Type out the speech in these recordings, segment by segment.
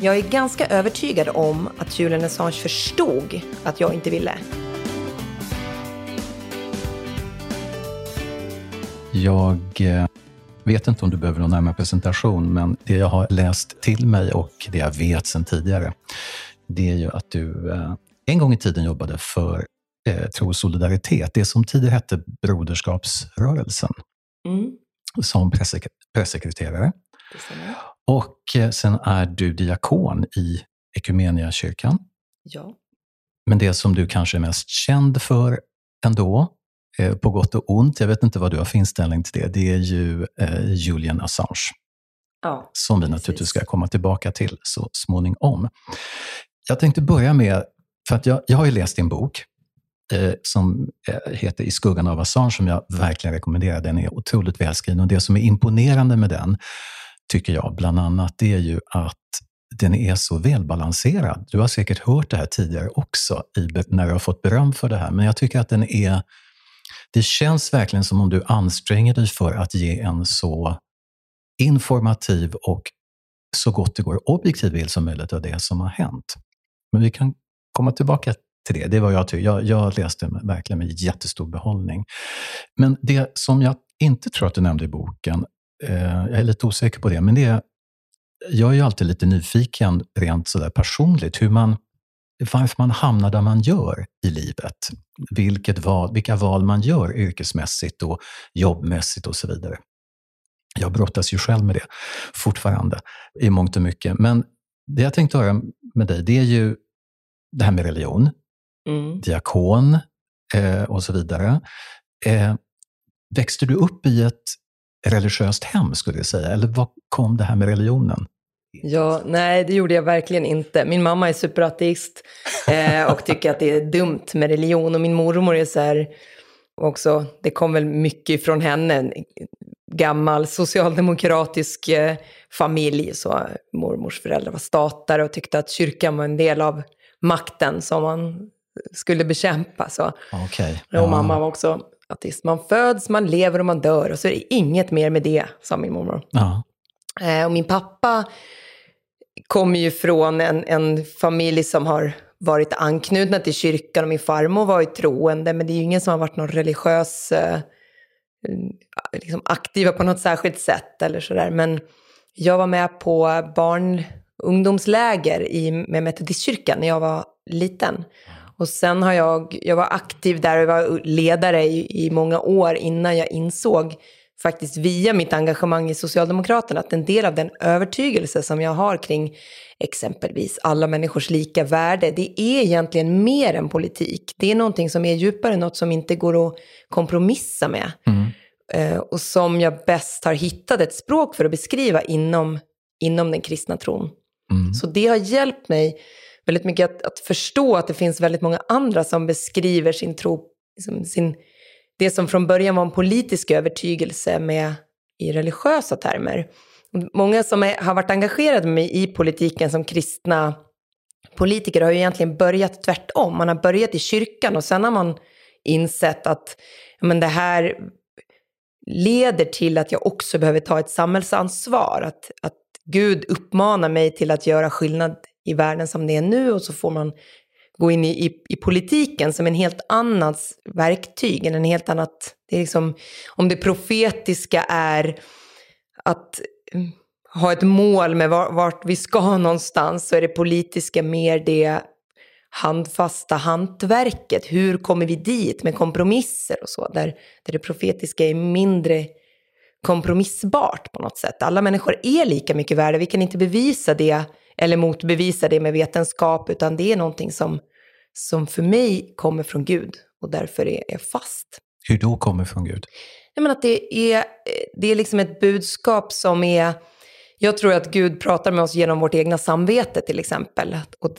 Jag är ganska övertygad om att Julian Assange förstod att jag inte ville. Jag eh, vet inte om du behöver någon närmare presentation, men det jag har läst till mig och det jag vet sedan tidigare, det är ju att du eh, en gång i tiden jobbade för eh, Tro och solidaritet, det som tidigare hette Broderskapsrörelsen, mm. som pressek pressekreterare. Och eh, sen är du diakon i Ekumeniakyrkan. Ja. Men det som du kanske är mest känd för ändå, eh, på gott och ont, jag vet inte vad du har för inställning till det, det är ju eh, Julian Assange. Ja, som vi naturligtvis ska komma tillbaka till så småningom. Jag tänkte börja med, för att jag, jag har ju läst din bok som heter I skuggan av Assange, som jag verkligen rekommenderar. Den är otroligt välskriven och det som är imponerande med den, tycker jag, bland annat, det är ju att den är så välbalanserad. Du har säkert hört det här tidigare också, när du har fått beröm för det här, men jag tycker att den är det känns verkligen som om du anstränger dig för att ge en så informativ och så gott det går objektiv bild som möjligt av det som har hänt. Men vi kan komma tillbaka till det. Det var jag tycker. Jag, jag läste verkligen med jättestor behållning. Men det som jag inte tror att du nämnde i boken, eh, jag är lite osäker på det, men det jag är ju alltid lite nyfiken rent sådär personligt, hur man, varför man hamnar där man gör i livet. Vilket val, vilka val man gör yrkesmässigt och jobbmässigt och så vidare. Jag brottas ju själv med det fortfarande i mångt och mycket. Men det jag tänkte höra med dig, det är ju det här med religion, mm. diakon eh, och så vidare. Eh, växte du upp i ett religiöst hem, skulle jag säga? Eller var kom det här med religionen? Ja, nej, det gjorde jag verkligen inte. Min mamma är superateist eh, och tycker att det är dumt med religion. Och min mormor är så här, också, det kom väl mycket från henne, gammal socialdemokratisk eh, familj. Så mormors föräldrar var statare och tyckte att kyrkan var en del av makten som man skulle bekämpa. Så. Okay. Och mamma var också ateist. Man föds, man lever och man dör och så är det inget mer med det, sa min mormor. Ja. Eh, och min pappa kommer ju från en, en familj som har varit anknutna till kyrkan och min farmor var ju troende, men det är ju ingen som har varit någon religiös eh, liksom aktiva på något särskilt sätt eller sådär. Men jag var med på barn ungdomsläger i, med Metodistkyrkan när jag var liten. Och sen har jag, jag var aktiv där och var ledare i, i många år innan jag insåg faktiskt via mitt engagemang i Socialdemokraterna att en del av den övertygelse som jag har kring exempelvis alla människors lika värde, det är egentligen mer än politik. Det är någonting som är djupare, något som inte går att kompromissa med. Mm. Uh, och som jag bäst har hittat ett språk för att beskriva inom, inom den kristna tron. Mm. Så det har hjälpt mig väldigt mycket att, att, förstå att det finns väldigt många andra som beskriver sin tro, liksom sin, det som från början var en politisk övertygelse med, i religiösa termer. Många som är, har varit engagerade med mig i politiken som kristna politiker har ju egentligen börjat tvärtom. Man har börjat i kyrkan och sen har man insett att men det här leder till att jag också behöver ta ett samhällsansvar. Att, att Gud uppmanar mig till att göra skillnad i världen som det är nu och så får man gå in i, i, i politiken som en helt annat verktyg, en helt annat, det är liksom, om det profetiska är att mm, ha ett mål med var, vart vi ska någonstans så är det politiska mer det handfasta hantverket. Hur kommer vi dit med kompromisser och så, där, där det profetiska är mindre kompromissbart på något sätt. Alla människor är lika mycket värda, vi kan inte bevisa det eller motbevisa det med vetenskap, utan det är någonting som, som för mig kommer från Gud och därför är, är fast. Hur då kommer från Gud? Jag menar att det är, det är liksom ett budskap som är... Jag tror att Gud pratar med oss genom vårt egna samvete till exempel. Och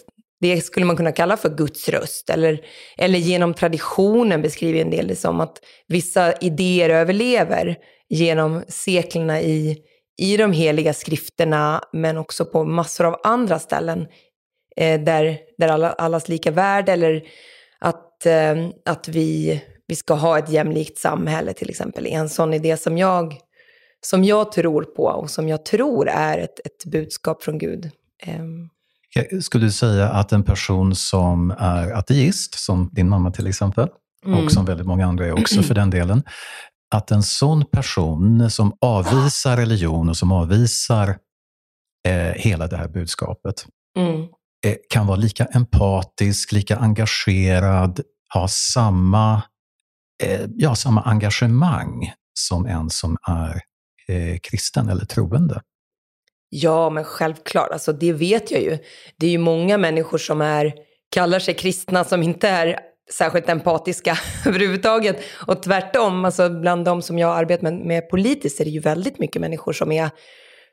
det skulle man kunna kalla för Guds röst. Eller, eller genom traditionen beskriver en del det som att vissa idéer överlever genom seklerna i, i de heliga skrifterna, men också på massor av andra ställen eh, där, där alla, allas lika värde eller att, eh, att vi, vi ska ha ett jämlikt samhälle till exempel. En sån idé som jag, som jag tror på och som jag tror är ett, ett budskap från Gud. Um, skulle du säga att en person som är ateist, som din mamma till exempel, mm. och som väldigt många andra är också för den delen, att en sån person som avvisar religion och som avvisar eh, hela det här budskapet mm. eh, kan vara lika empatisk, lika engagerad, ha samma, eh, ja, samma engagemang som en som är eh, kristen eller troende. Ja, men självklart. Alltså, det vet jag ju. Det är ju många människor som är, kallar sig kristna som inte är särskilt empatiska överhuvudtaget. Och tvärtom, alltså bland de som jag arbetar med, med politiskt är det ju väldigt mycket människor som är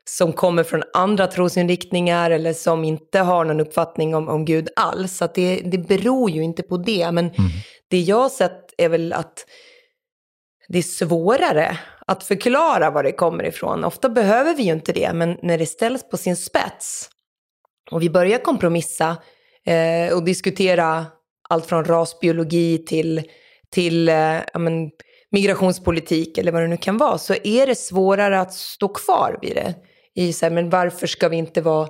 som kommer från andra trosinriktningar eller som inte har någon uppfattning om, om Gud alls. Så det, det beror ju inte på det. Men mm. det jag har sett är väl att det är svårare att förklara var det kommer ifrån. Ofta behöver vi ju inte det, men när det ställs på sin spets och vi börjar kompromissa eh, och diskutera allt från rasbiologi till, till eh, men, migrationspolitik eller vad det nu kan vara, så är det svårare att stå kvar vid det. I så här, men varför ska vi inte vara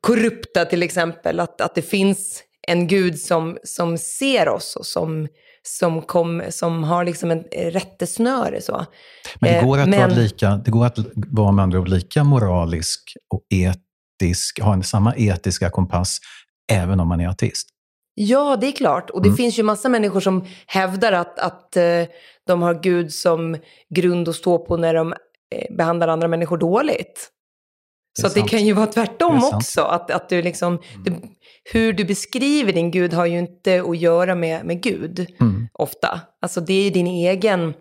korrupta till exempel? Att, att det finns en gud som, som ser oss och som, som, kom, som har liksom en rättesnöre. Så. Men det går att, Men, vara, lika, det går att vara med andra ord lika moralisk och etisk, ha en samma etiska kompass även om man är ateist? Ja, det är klart. Och det mm. finns ju massa människor som hävdar att, att uh, de har Gud som grund att stå på när de uh, behandlar andra människor dåligt. Så det, det kan ju vara tvärtom också. Att, att du liksom, mm. du, hur du beskriver din Gud har ju inte att göra med, med Gud mm. ofta. Alltså det är din egen,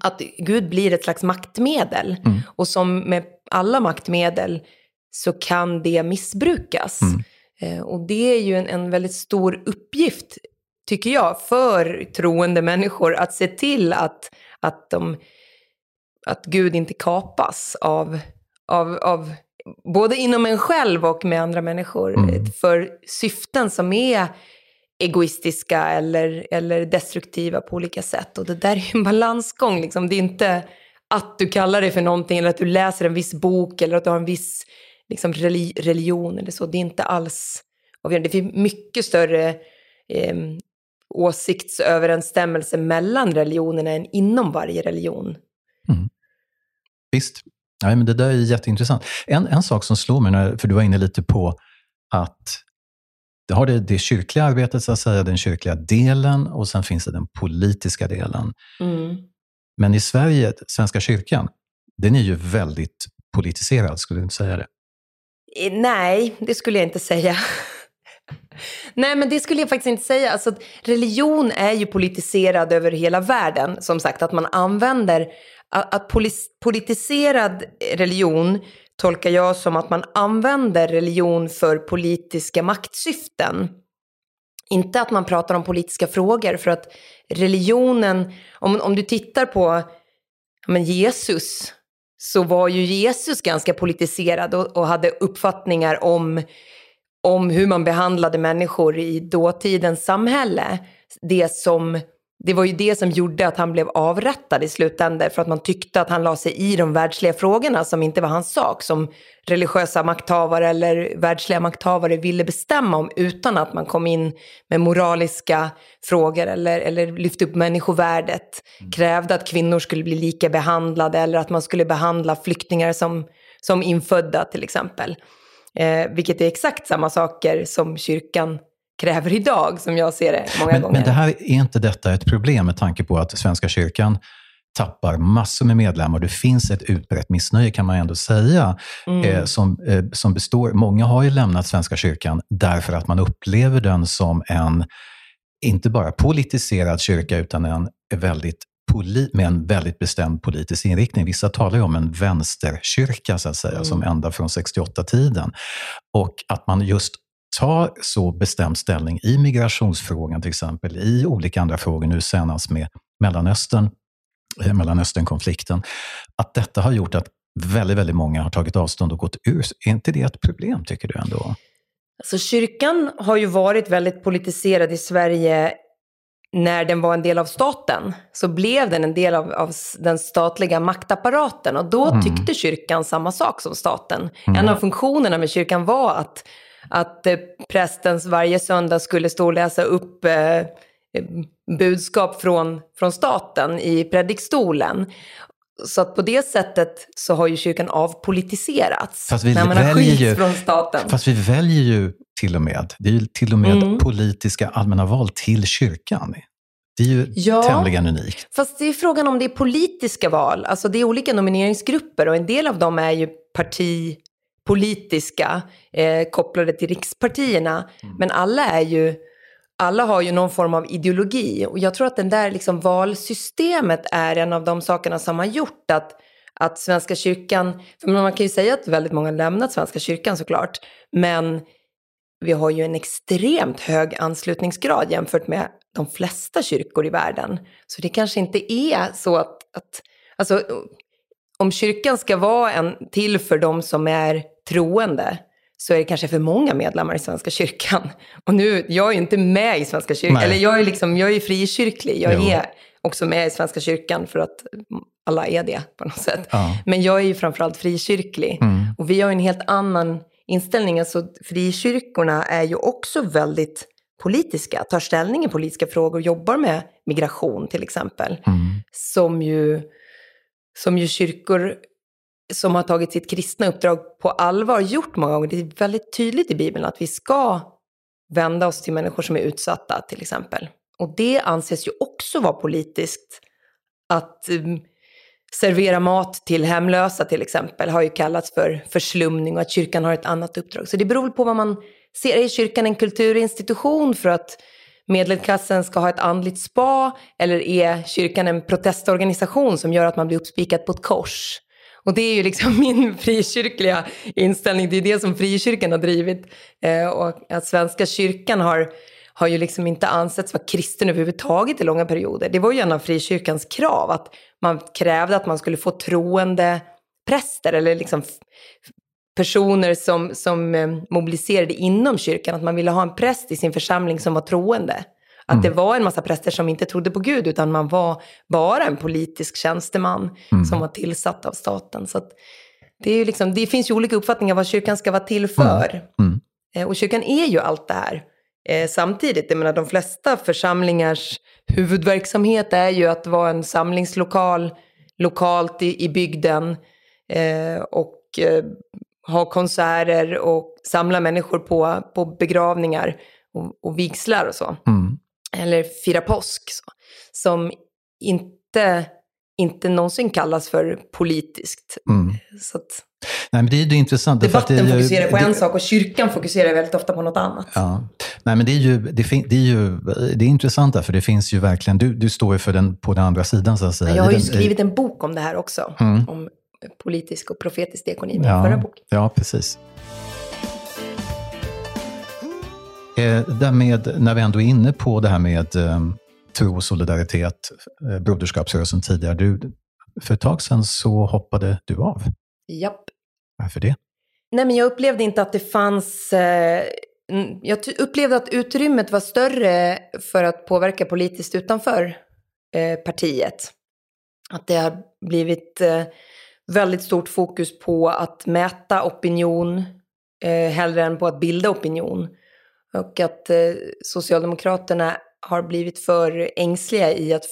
att Gud blir ett slags maktmedel. Mm. Och som med alla maktmedel så kan det missbrukas. Mm. Eh, och det är ju en, en väldigt stor uppgift, tycker jag, för troende människor att se till att, att, de, att Gud inte kapas av, av, av både inom en själv och med andra människor mm. för syften som är egoistiska eller, eller destruktiva på olika sätt. Och det där är en balansgång. Liksom. Det är inte att du kallar dig för någonting eller att du läser en viss bok eller att du har en viss liksom, religion eller så. Det är inte alls avgörande. Det finns mycket större eh, åsiktsöverensstämmelse mellan religionerna än inom varje religion. Mm. Visst. Ja, men det där är jätteintressant. En, en sak som slår mig, när, för du var inne lite på att det har det, det kyrkliga arbetet, så att säga, den kyrkliga delen och sen finns det den politiska delen. Mm. Men i Sverige, Svenska kyrkan, den är ju väldigt politiserad, skulle du inte säga det? Eh, nej, det skulle jag inte säga. Nej, men det skulle jag faktiskt inte säga. Alltså, religion är ju politiserad över hela världen. Som sagt, att man använder att politiserad religion tolkar jag som att man använder religion för politiska maktsyften. Inte att man pratar om politiska frågor, för att religionen, om, om du tittar på men Jesus, så var ju Jesus ganska politiserad och, och hade uppfattningar om, om hur man behandlade människor i dåtidens samhälle. Det som det var ju det som gjorde att han blev avrättad i slutändan för att man tyckte att han la sig i de världsliga frågorna som inte var hans sak, som religiösa makthavare eller världsliga makthavare ville bestämma om utan att man kom in med moraliska frågor eller, eller lyfte upp människovärdet, mm. krävde att kvinnor skulle bli lika behandlade eller att man skulle behandla flyktingar som, som infödda till exempel. Eh, vilket är exakt samma saker som kyrkan kräver idag, som jag ser det många men, gånger. Men det här, är inte detta ett problem med tanke på att Svenska kyrkan tappar massor med medlemmar. Det finns ett utbrett missnöje kan man ändå säga. Mm. Eh, som, eh, som består, många har ju lämnat Svenska kyrkan därför att man upplever den som en, inte bara politiserad kyrka, utan en väldigt med en väldigt bestämd politisk inriktning. Vissa talar ju om en vänsterkyrka, så att säga, mm. som ända från 68-tiden. Och att man just tar så bestämd ställning i migrationsfrågan till exempel, i olika andra frågor, nu senast med Mellanöstern, eh, Mellanösternkonflikten, att detta har gjort att väldigt, väldigt många har tagit avstånd och gått ur. Är inte det ett problem, tycker du ändå? Alltså, kyrkan har ju varit väldigt politiserad i Sverige när den var en del av staten så blev den en del av, av den statliga maktapparaten och då Mm. tyckte kyrkan samma sak som staten. Mm. En av funktionerna med kyrkan var att, att eh, prästens varje söndag skulle stå och läsa upp eh, budskap från, från staten i predikstolen. Så att på det sättet så har ju kyrkan avpolitiserats. Fast vi när man har väljer skilts ju- från staten. Fast vi väljer ju till och med, det är ju till och med Mm. politiska allmänna val till kyrkan. Det är ju Ja. tämligen unikt. Fast det är frågan om det är politiska val. Alltså det är olika nomineringsgrupper och en del av dem är ju partipolitiska, eh, kopplade till rikspartierna. Men alla är ju, alla har ju någon form av ideologi. Och jag tror att den där liksom valsystemet är en av de sakerna som har gjort att, att Svenska kyrkan, för man kan ju säga att väldigt många lämnat Svenska kyrkan såklart, men vi har ju en extremt hög anslutningsgrad jämfört med de flesta kyrkor i världen. Så det kanske inte är så att, att alltså, om kyrkan ska vara en till för de som är troende så är det kanske för många medlemmar i Svenska kyrkan. Och nu, jag är ju inte med i Svenska kyrkan, Nej. eller jag är, liksom, jag är frikyrklig. Jag Jo. är också med i Svenska kyrkan för att alla är det på något sätt. Ja. Men jag är ju framförallt frikyrklig. Mm. Och vi har ju en helt annan inställning. Alltså, frikyrkorna är ju också väldigt politiska, tar ställning i politiska frågor, jobbar med migration till exempel. Mm. Som ju, som ju kyrkor som har tagit sitt kristna uppdrag på allvar gjort många gånger. Det är väldigt tydligt i Bibeln att vi ska vända oss till människor som är utsatta till exempel. Och det anses ju också vara politiskt. Att um, servera mat till hemlösa till exempel har ju kallats för förslumning och att kyrkan har ett annat uppdrag. Så det beror väl på vad man ser. Är kyrkan en kulturinstitution för att medelklassen ska ha ett andligt spa? Eller är kyrkan en protestorganisation som gör att man blir uppspikad på ett kors? Och det är ju liksom min frikyrkliga inställning. Det är det som frikyrkan har drivit. Eh, och att Svenska kyrkan har, har ju liksom inte ansetts vara kristen överhuvudtaget i långa perioder. Det var ju en av frikyrkans krav, att man krävde att man skulle få troende präster eller liksom personer som, som eh, mobiliserade inom kyrkan, att man ville ha en präst i sin församling som var troende. Att Mm. det var en massa präster som inte trodde på Gud, utan man var bara en politisk tjänsteman Mm. som var tillsatt av staten. Så det, är liksom, det finns ju olika uppfattningar vad kyrkan ska vara till för. Mm. Eh, Och kyrkan är ju allt det här. Eh, samtidigt, jag menar de flesta församlingars huvudverksamhet är ju att vara en samlingslokal lokalt i, i bygden eh, och ha konserter och samla människor på, på begravningar och, och vigslar och så. Mm. Eller fira påsk. Så, som inte, inte någonsin kallas för politiskt. Mm. Så att Nej, men det är ju intressant. debatten det är ju- fokuserar på det- en sak och kyrkan fokuserar väldigt ofta på något annat. Ja. Nej, men det är ju, det, fin- det är ju det är intressant där, för det finns ju verkligen, du, du står ju för den, på den andra sidan så att säga. Jag har ju skrivit en bok om det här också. Mm. Om politisk och profetisk diakoni, min förra Ja, bok. ja, precis. Eh, där med, när vi ändå är inne på det här med eh, tro och solidaritet, eh, Broderskapsrörelsen tidigare. Du, för ett tag sedan så hoppade du av. Japp. Varför det? Nej, men jag upplevde inte att det fanns... Eh, jag upplevde att utrymmet var större för att påverka politiskt utanför eh, partiet. Att det har blivit eh, väldigt stort fokus på att mäta opinion eh, hellre än på att bilda opinion. Och att eh, Socialdemokraterna har blivit för ängsliga i att,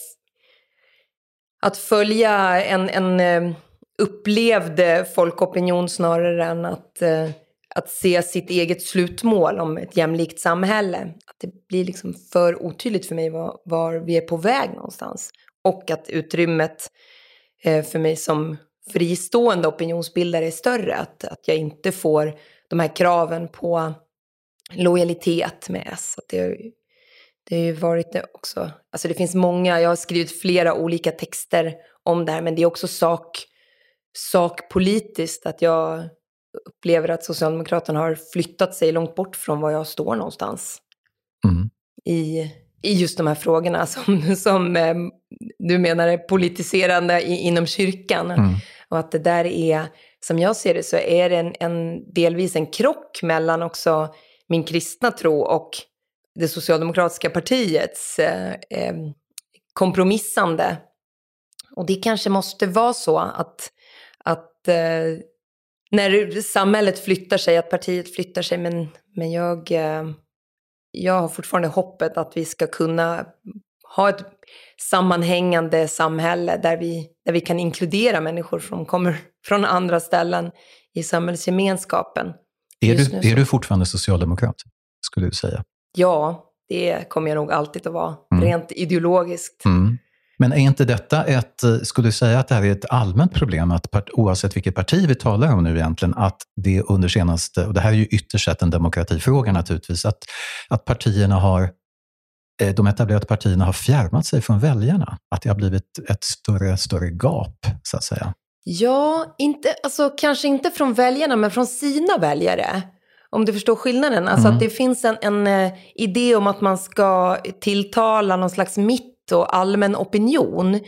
att följa en, en eh, upplevd folkopinion snarare än att, eh, att se sitt eget slutmål om ett jämlikt samhälle. Att det blir liksom för otydligt för mig var, var vi är på väg någonstans. Och att utrymmet eh, för mig som fristående opinionsbildare är större. Att, att jag inte får de här kraven på lojalitet med S. Att det, har det har ju varit det också. Alltså det finns många, jag har skrivit flera olika texter om det här, men det är också sak, sakpolitiskt att jag upplever att Socialdemokraterna har flyttat sig långt bort från var jag står någonstans Mm. i, i just de här frågorna som, som eh, du menar är politiserande i, inom kyrkan. Mm. Och att det där är, som jag ser det, så är det en, en delvis en krock mellan också min kristna tro och det socialdemokratiska partiets eh, eh, kompromissande. Och det kanske måste vara så att, att eh, när samhället flyttar sig, att partiet flyttar sig, men, men jag, eh, jag har fortfarande hoppet att vi ska kunna ha ett sammanhängande samhälle där vi, där vi kan inkludera människor som kommer från andra ställen i samhällsgemenskapen. Är du, är du fortfarande socialdemokrat, skulle du säga? Ja, det kommer jag nog alltid att vara, mm. rent ideologiskt. Mm. Men är inte detta ett, skulle du säga att det här är ett allmänt problem, att oavsett vilket parti vi talar om nu egentligen, att det under senaste, och det här är ju ytterst sett en demokratifråga naturligtvis, att, att partierna har eh, de etablerade partierna har fjärmat sig från väljarna? Att det har blivit ett större, större gap, så att säga? Ja, inte, alltså, kanske inte från väljarna, men från sina väljare. Om du förstår skillnaden. Alltså mm. att det finns en, en uh, idé om att man ska tilltala någon slags mitt och allmän opinion.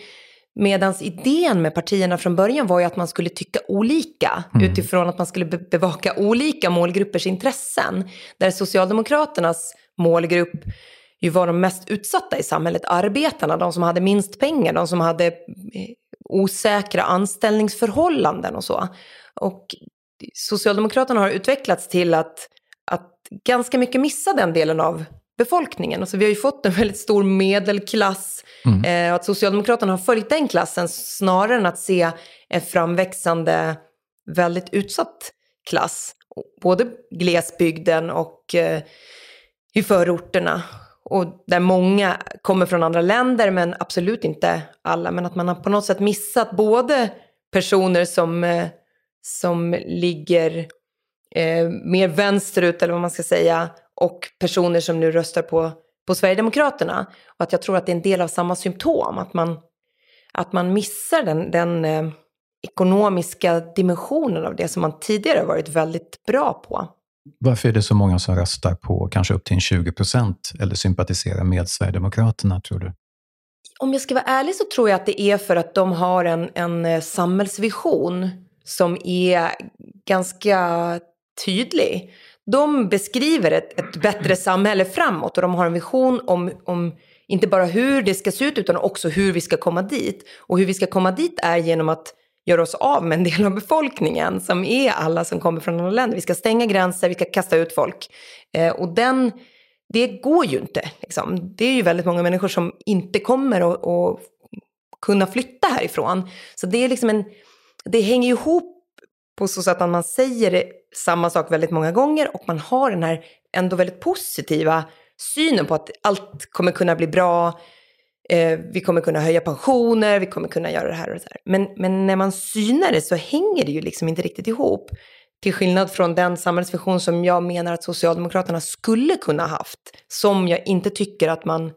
Medan idén med partierna från början var ju att man skulle tycka olika mm. utifrån att man skulle be bevaka olika målgruppers intressen. Där Socialdemokraternas målgrupp ju var de mest utsatta i samhället, arbetarna, de som hade minst pengar, de som hade eh, osäkra anställningsförhållanden och så. Och Socialdemokraterna har utvecklats till att, att ganska mycket missa den delen av befolkningen. Alltså vi har ju fått en väldigt stor medelklass. Mm. Eh, att Socialdemokraterna har följt den klassen snarare än att se en framväxande, väldigt utsatt klass. Både glesbygden och eh, i förorterna. Och där många kommer från andra länder, men absolut inte alla. Men att man har på något sätt missat både personer som eh, som ligger eh, mer vänsterut, eller vad man ska säga, och personer som nu röstar på, på Sverigedemokraterna. Och att jag tror att det är en del av samma symptom, att man, att man missar den, den eh, ekonomiska dimensionen av det som man tidigare varit väldigt bra på. Varför är det så många som röstar på kanske upp till 20 procent eller sympatiserar med Sverigedemokraterna, tror du? Om jag ska vara ärlig så tror jag att det är för att de har en, en eh, samhällsvision som är ganska tydlig. De beskriver ett, ett bättre samhälle framåt och de har en vision om, om inte bara hur det ska se ut utan också hur vi ska komma dit. Och hur vi ska komma dit är genom att göra oss av med en del av befolkningen som är alla som kommer från andra länder. Vi ska stänga gränser, vi ska kasta ut folk. Eh, och den, det går ju inte. Liksom. Det är ju väldigt många människor som inte kommer att kunna flytta härifrån. Så det är liksom en det hänger ihop på så sätt att man säger samma sak väldigt många gånger och man har den här ändå väldigt positiva synen på att allt kommer kunna bli bra, eh, vi kommer kunna höja pensioner, vi kommer kunna göra det här och det här. Men, men när man synar det så hänger det ju liksom inte riktigt ihop. Till skillnad från den samhällsvision som jag menar att Socialdemokraterna skulle kunna haft, som jag inte tycker att man,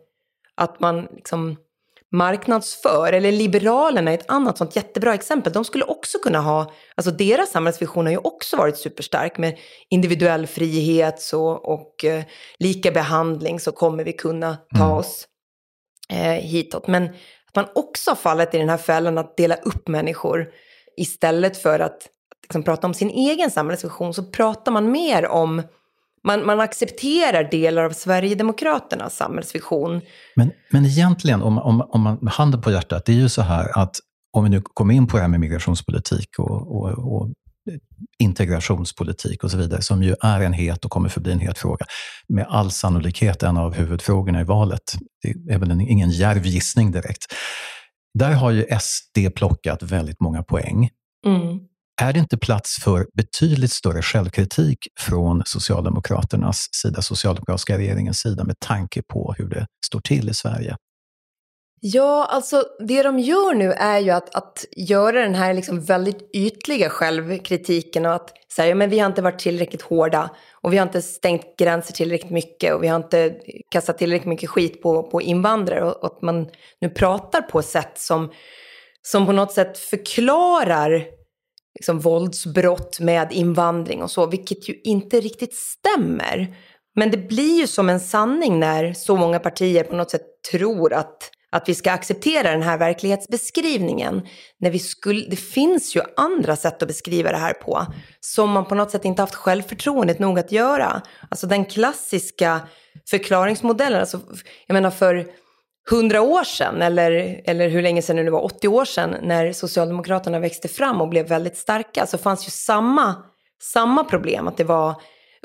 att man liksom marknadsför, eller Liberalerna är ett annat sånt jättebra exempel. De skulle också kunna ha, alltså deras samhällsvision har ju också varit superstark med individuell frihet så, och eh, lika behandling så kommer vi kunna ta mm. oss eh, hitåt. Men att man också har fallit i den här fällan att dela upp människor istället för att liksom, prata om sin egen samhällsvision så pratar man mer om man, man accepterar delar av Sverigedemokraternas samhällsvision. Men, men egentligen, om, om, om man handen på hjärtat, det är ju så här att om vi nu kommer in på det här med migrationspolitik och, och, och integrationspolitik och så vidare, som ju är en het och kommer förbli en het fråga. Med all sannolikhet en av huvudfrågorna i valet. Det är väl en, ingen djärv gissning direkt. Där har ju SD plockat väldigt många poäng. Mm. Är det inte plats för betydligt större självkritik från Socialdemokraternas sida, socialdemokratiska regeringens sida, med tanke på hur det står till i Sverige? Ja, alltså det de gör nu är ju att, att göra den här liksom väldigt ytliga självkritiken och att säga ja, men vi har inte varit tillräckligt hårda och vi har inte stängt gränser tillräckligt mycket och vi har inte kastat tillräckligt mycket skit på, på invandrare och, och att man nu pratar på ett sätt som, som på något sätt förklarar liksom våldsbrott med invandring och så, vilket ju inte riktigt stämmer. Men det blir ju som en sanning när så många partier på något sätt tror att, att vi ska acceptera den här verklighetsbeskrivningen. När vi skulle, det finns ju andra sätt att beskriva det här på som man på något sätt inte haft självförtroendet nog att göra. Alltså den klassiska förklaringsmodellen, alltså, jag menar för hundra år sedan, eller, eller hur länge sedan det nu var, 80 år sedan, när Socialdemokraterna växte fram och blev väldigt starka, så fanns ju samma, samma problem, att det var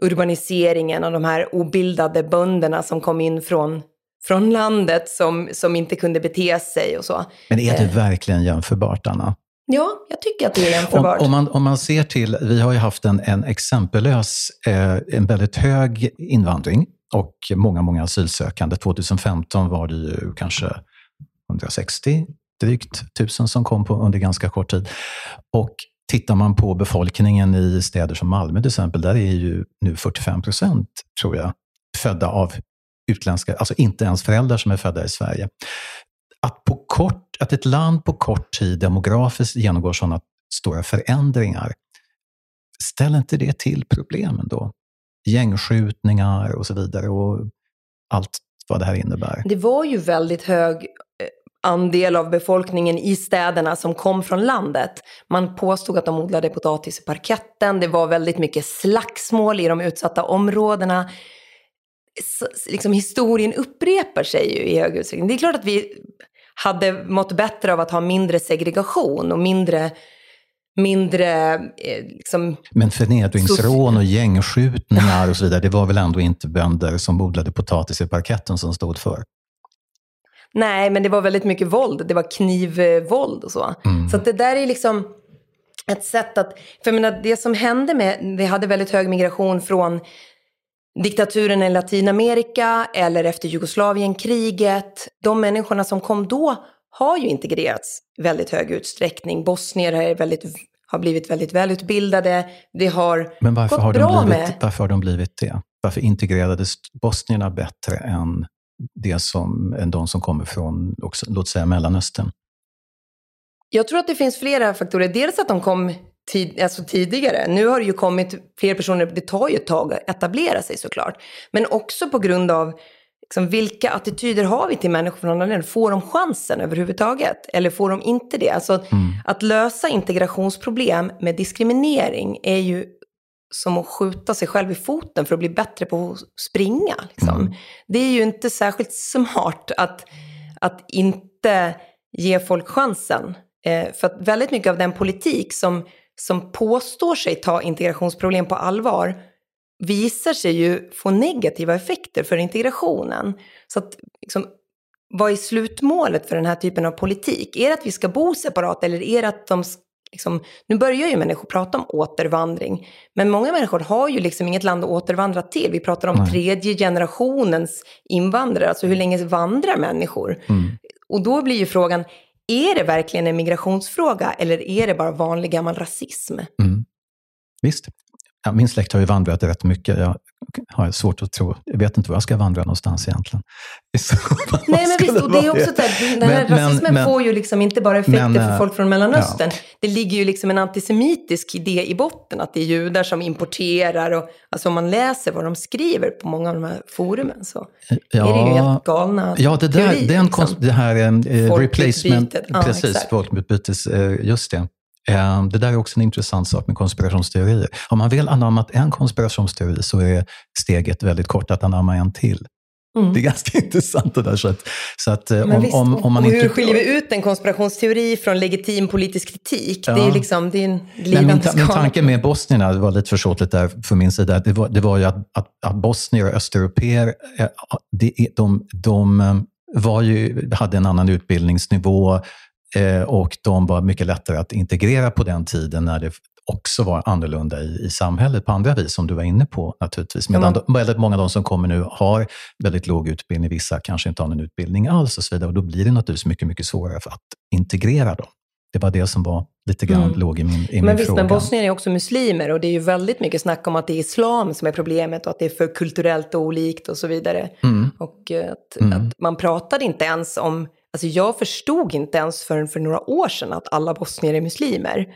urbaniseringen och de här obildade bönderna som kom in från, från landet som, som inte kunde bete sig och så. Men är det eh. verkligen jämförbart, Anna? Ja, jag tycker att det är jämförbart. Om, om, man, om man ser till, vi har ju haft en, en exempellös, eh, en väldigt hög invandring och många, många asylsökande. 2015 var det ju kanske 160 drygt tusen som kom på, under ganska kort tid. Och tittar man på befolkningen i städer som Malmö till exempel, där är ju nu 45 procent, tror jag, födda av utländska, alltså inte ens föräldrar som är födda i Sverige. Att, på kort, att ett land på kort tid demografiskt genomgår sådana stora förändringar, ställer inte det till problemen då? gängskjutningar och så vidare och allt vad det här innebär. Det var ju väldigt hög eh, andel av befolkningen i städerna som kom från landet. Man påstod att de odlade potatis i parketten. Det var väldigt mycket slagsmål i de utsatta områdena. Liksom, historien upprepar sig ju i hög utsträckning. Det är klart att vi hade mått bättre av att ha mindre segregation och mindre mindre... Eh, liksom, Men förnedringsrån och gängskjutningar och så vidare, det var väl ändå inte bönder som odlade potatis i parketten som stod för? Nej, men det var väldigt mycket våld. Det var knivvåld och så. Mm. Så det där är liksom ett sätt att... För jag menar, det som hände med... Vi hade väldigt hög migration från diktaturen i Latinamerika eller efter Jugoslavienkriget. De människorna som kom då har ju integrerats i väldigt hög utsträckning. Bosnier är väldigt, har blivit väldigt välutbildade. Det har Men varför gått har bra de blivit, med... Varför har de blivit det? Varför integrerades bosnierna bättre än, det som, än de som kommer från, låt säga Mellanöstern? Jag tror att det finns flera faktorer. Dels att de kom tid, alltså tidigare. Nu har det ju kommit fler personer. Det tar ju ett tag att etablera sig såklart. Men också på grund av liksom, vilka attityder har vi till människor från andra länder? Får de chansen överhuvudtaget? Eller får de inte det? Alltså, mm. Att lösa integrationsproblem med diskriminering är ju som att skjuta sig själv i foten för att bli bättre på att springa. Liksom. Mm. Det är ju inte särskilt smart att, att inte ge folk chansen. Eh, för att väldigt mycket av den politik som, som påstår sig ta integrationsproblem på allvar visar sig ju få negativa effekter för integrationen. Så att, liksom, vad är slutmålet för den här typen av politik? Är det att vi ska bo separat eller är det att de Liksom, nu börjar ju människor prata om återvandring, men många människor har ju liksom inget land att återvandra till. Vi pratar om Nej. tredje generationens invandrare, alltså hur länge vandrar människor? Mm. Och då blir ju frågan, är det verkligen en migrationsfråga eller är det bara vanlig gammal rasism? Mm. Visst. Ja, min släkt har ju vandrat rätt mycket. Jag har svårt att tro, jag vet inte var jag ska vandra någonstans egentligen. Nej, men visst, och det är också där, den här men, rasismen men, får ju liksom inte bara effekter men, för folk från Mellanöstern. Ja. Det ligger ju liksom en antisemitisk idé i botten, att det är judar som importerar. Och, alltså om man läser vad de skriver på många av de här forumen så ja, är det ju helt galna Ja, det, där, teorier, det, är en liksom. det här eh, replacement, ja, precis, folkutbytes, eh, just det. Ehm, det där är också en intressant sak med konspirationsteorier. Om man väl anammat en konspirationsteori så är steget väldigt kort att anamma en till. Mm. Det är ganska intressant det där. Så att, så att eh, om, visst, om, om man och hur inte... skiljer vi ut en konspirationsteori från legitim politisk kritik? Ja. Det är liksom, det är en glidande min, ta, min tanke med bosnierna, det var lite försåtligt där från min sida, det var, det var ju att, att, att bosnier och östeuropeer, eh, de, de, de eh, var ju, hade en annan utbildningsnivå, och de var mycket lättare att integrera på den tiden när det också var annorlunda i, i samhället på andra vis, som du var inne på naturligtvis. Medan mm. väldigt många av de som kommer nu har väldigt låg utbildning, vissa kanske inte har någon utbildning alls och så vidare. Och då blir det naturligtvis mycket, mycket svårare att integrera dem. Det var det som var lite grann mm. låg i min, i men min visst, fråga. Men bosnier är också muslimer och det är ju väldigt mycket snack om att det är islam som är problemet och att det är för kulturellt och olikt och så vidare. Mm. Och att, mm. att man pratade inte ens om Alltså jag förstod inte ens förrän för några år sedan att alla bosnier är muslimer.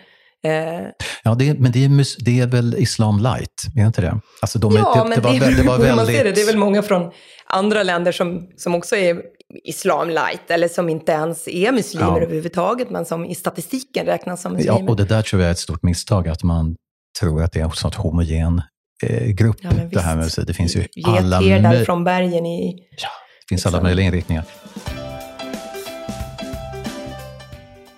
Eh, ja, det, men det är, det är väl islam light, är inte det? Alltså de, ja, det, men det, var, det, var väldigt... man ser det, det är väl många från andra länder som, som också är islam light eller som inte ens är muslimer Ja. överhuvudtaget men som i statistiken räknas som muslimer. Ja, och det där tror jag är ett stort misstag, att man tror att det är en sån homogen eh, grupp. Ja, det här med. Det finns ju alla, möj- från bergen i... det finns alla liksom. möjliga inriktningar.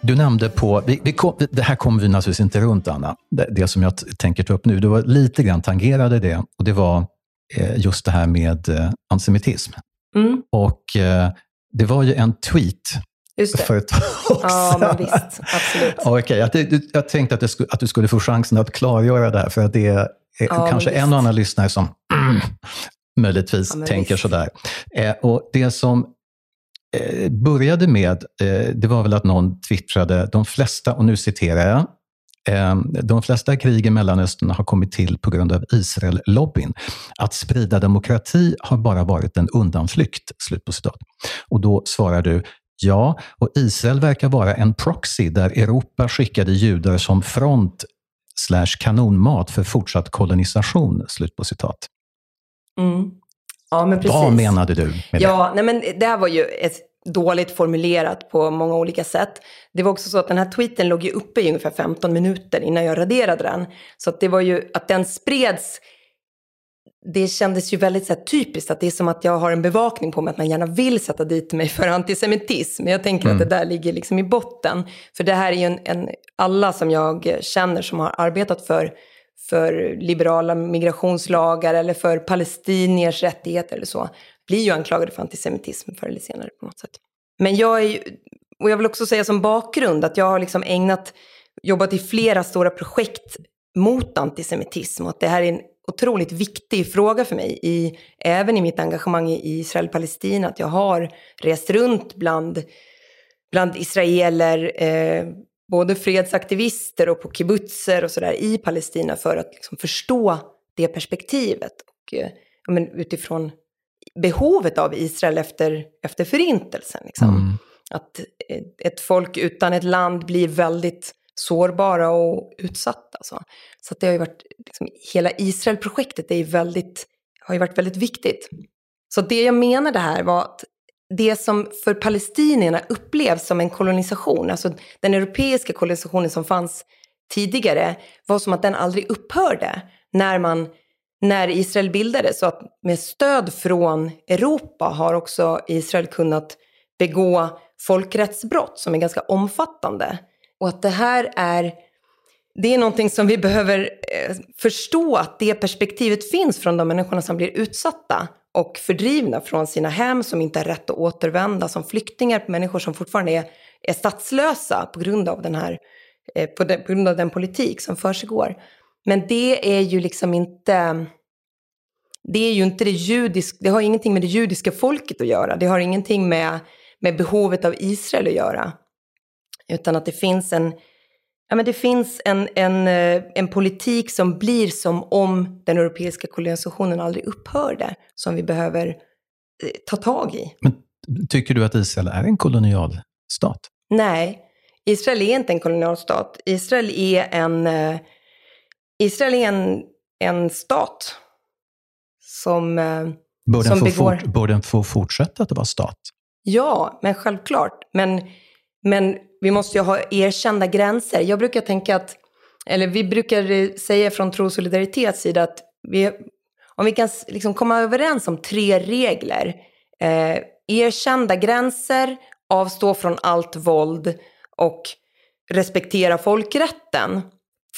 Du nämnde på, vi, vi kom, det här kommer vi naturligtvis inte runt Anna, det, det som jag tänker ta upp nu. Du var lite grann tangerade det och det var eh, just det här med eh, antisemitism. Mm, Och eh, det var ju en tweet just det. för ett tag Ja, men sedan. visst. Absolut. Okej, det- du- jag tänkte att, skulle, att du skulle få chansen att klargöra det här, för att det är Ja, kanske en och annan lyssnare som möjligtvis Ja, tänker visst. sådär. Eh, och det som Eh, började med, eh, det var väl att någon twittrade, de flesta, och nu citerar jag, ehm, de flesta krig i Mellanöstern har kommit till på grund av Israel-lobbyn. Att sprida demokrati har bara varit en undanflykt. Slut på citat. Och då svarar du, ja, och Israel verkar vara en proxy där Europa skickade judar som front slash kanonmat för fortsatt kolonisation. Slut på citat. Mm. Ja, men precis. Vad menade du med det? Ja, nej men det här var ju ett dåligt formulerat på många olika sätt. Det var också så att den här tweeten låg ju uppe i ungefär 15 minuter innan jag raderade den. Så att det var ju att den spreds, det kändes ju väldigt så typiskt att det är som att jag har en bevakning på mig att man gärna vill sätta dit mig för antisemitism. Jag tänker Mm. att det där ligger liksom i botten. För det här är ju en, en alla som jag känner som har arbetat för för liberala migrationslagar eller för palestiniers rättigheter eller så, blir ju anklagade för antisemitism förr eller senare på något sätt. Men jag är ju, och jag vill också säga som bakgrund att jag har liksom ägnat, jobbat i flera stora projekt mot antisemitism och att det här är en otroligt viktig fråga för mig, i, även i mitt engagemang i Israel-Palestina, att jag har rest runt bland, bland israeler, eh, både fredsaktivister och på kibbutzer och sådär i Palestina för att liksom förstå det perspektivet. Och, eh, ja, men utifrån behovet av Israel efter, efter förintelsen. Liksom. Mm. Att ett folk utan ett land blir väldigt sårbara och utsatta. Så, så det har ju varit, liksom, hela Israel-projektet är väldigt, har ju varit väldigt viktigt. Så det jag menade här var att det som för palestinierna upplevs som en kolonisation, alltså den europeiska kolonisationen som fanns tidigare, var som att den aldrig upphörde när, man, när Israel bildades. Så att med stöd från Europa har också Israel kunnat begå folkrättsbrott som är ganska omfattande. Och att det här är, det är någonting som vi behöver eh, förstå att det perspektivet finns från de människorna som blir utsatta och fördrivna från sina hem, som inte har rätt att återvända, som flyktingar, människor som fortfarande är, är statslösa på grund av den här, eh, på, den, på grund av den politik som försiggår. Men det är ju liksom inte, det är ju inte det judiska, det har ingenting med det judiska folket att göra. Det har ingenting med, med behovet av Israel att göra. Utan att det finns en, ja men det finns en, en, eh, en politik som blir som om den europeiska kolonisationen aldrig upphörde, som vi behöver eh, ta tag i. Men tycker du att Israel är en kolonialstat? Nej, Israel är inte en kolonialstat. Israel är en, eh, Israel är en, en stat som, Bör Som begår- fort, bör den få fortsätta att vara stat? ja, men självklart. Men, men vi måste ju ha erkända gränser. Jag brukar tänka att, eller vi brukar säga från Tro och Solidaritets sida att vi, om vi kan liksom komma överens om tre regler, eh, erkända gränser, avstå från allt våld och respektera folkrätten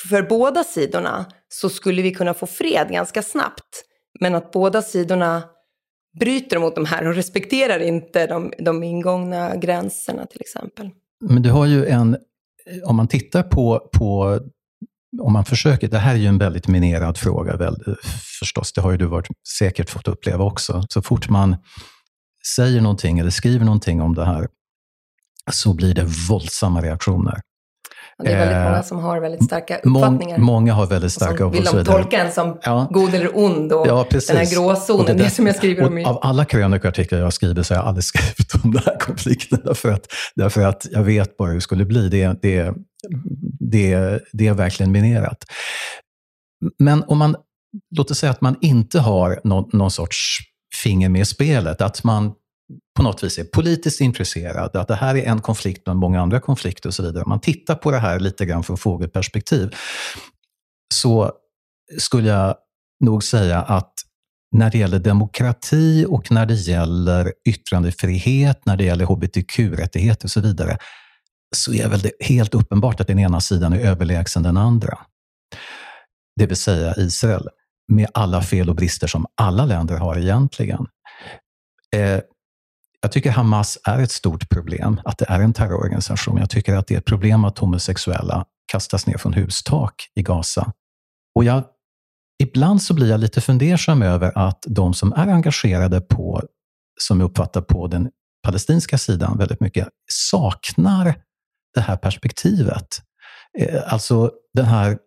för båda sidorna så skulle vi kunna få fred ganska snabbt. Men att båda sidorna bryter mot de här och respekterar inte de, de ingångna gränserna till exempel. Men du har ju en, eh, om man tittar på, på om man försöker, det här är ju en väldigt minerad fråga väl, eh, förstås, det har ju du varit, säkert fått uppleva också. Så fort man säger någonting eller skriver någonting om det här så blir det våldsamma reaktioner. Och det är väldigt Eh, många som har väldigt starka Mång, uppfattningar. många har väldigt starka som vill de tolka en som Ja. god eller ond och Ja, den här gråzonen, det, där- som jag skriver om i... och Av alla krönikeartiklar jag skriver så har jag aldrig skrivit om den här konflikten. Därför att, därför att jag vet bara hur det skulle bli. Det, det, det, det är verkligen minerat. Men om man, låt oss säga att man inte har någon, någon sorts finger med i spelet. Att man på något vis är politiskt intresserad, att det här är en konflikt bland många andra konflikter och så vidare. Om man tittar på det här lite grann från fågelperspektiv, så skulle jag nog säga att när det gäller demokrati och när det gäller yttrandefrihet, när det gäller hbtq-rättigheter och så vidare, så är väl det helt uppenbart att den ena sidan är överlägsen den andra. Det vill säga Israel, med alla fel och brister som alla länder har egentligen. Eh, jag tycker Hamas är ett stort problem, att det är en terrororganisation. Jag tycker att det är ett problem att homosexuella kastas ner från hustak i Gaza. Och jag, ibland så blir jag lite fundersam över att de som är engagerade på, som jag uppfattar på den palestinska sidan väldigt mycket, saknar det här perspektivet. Eh, alltså den här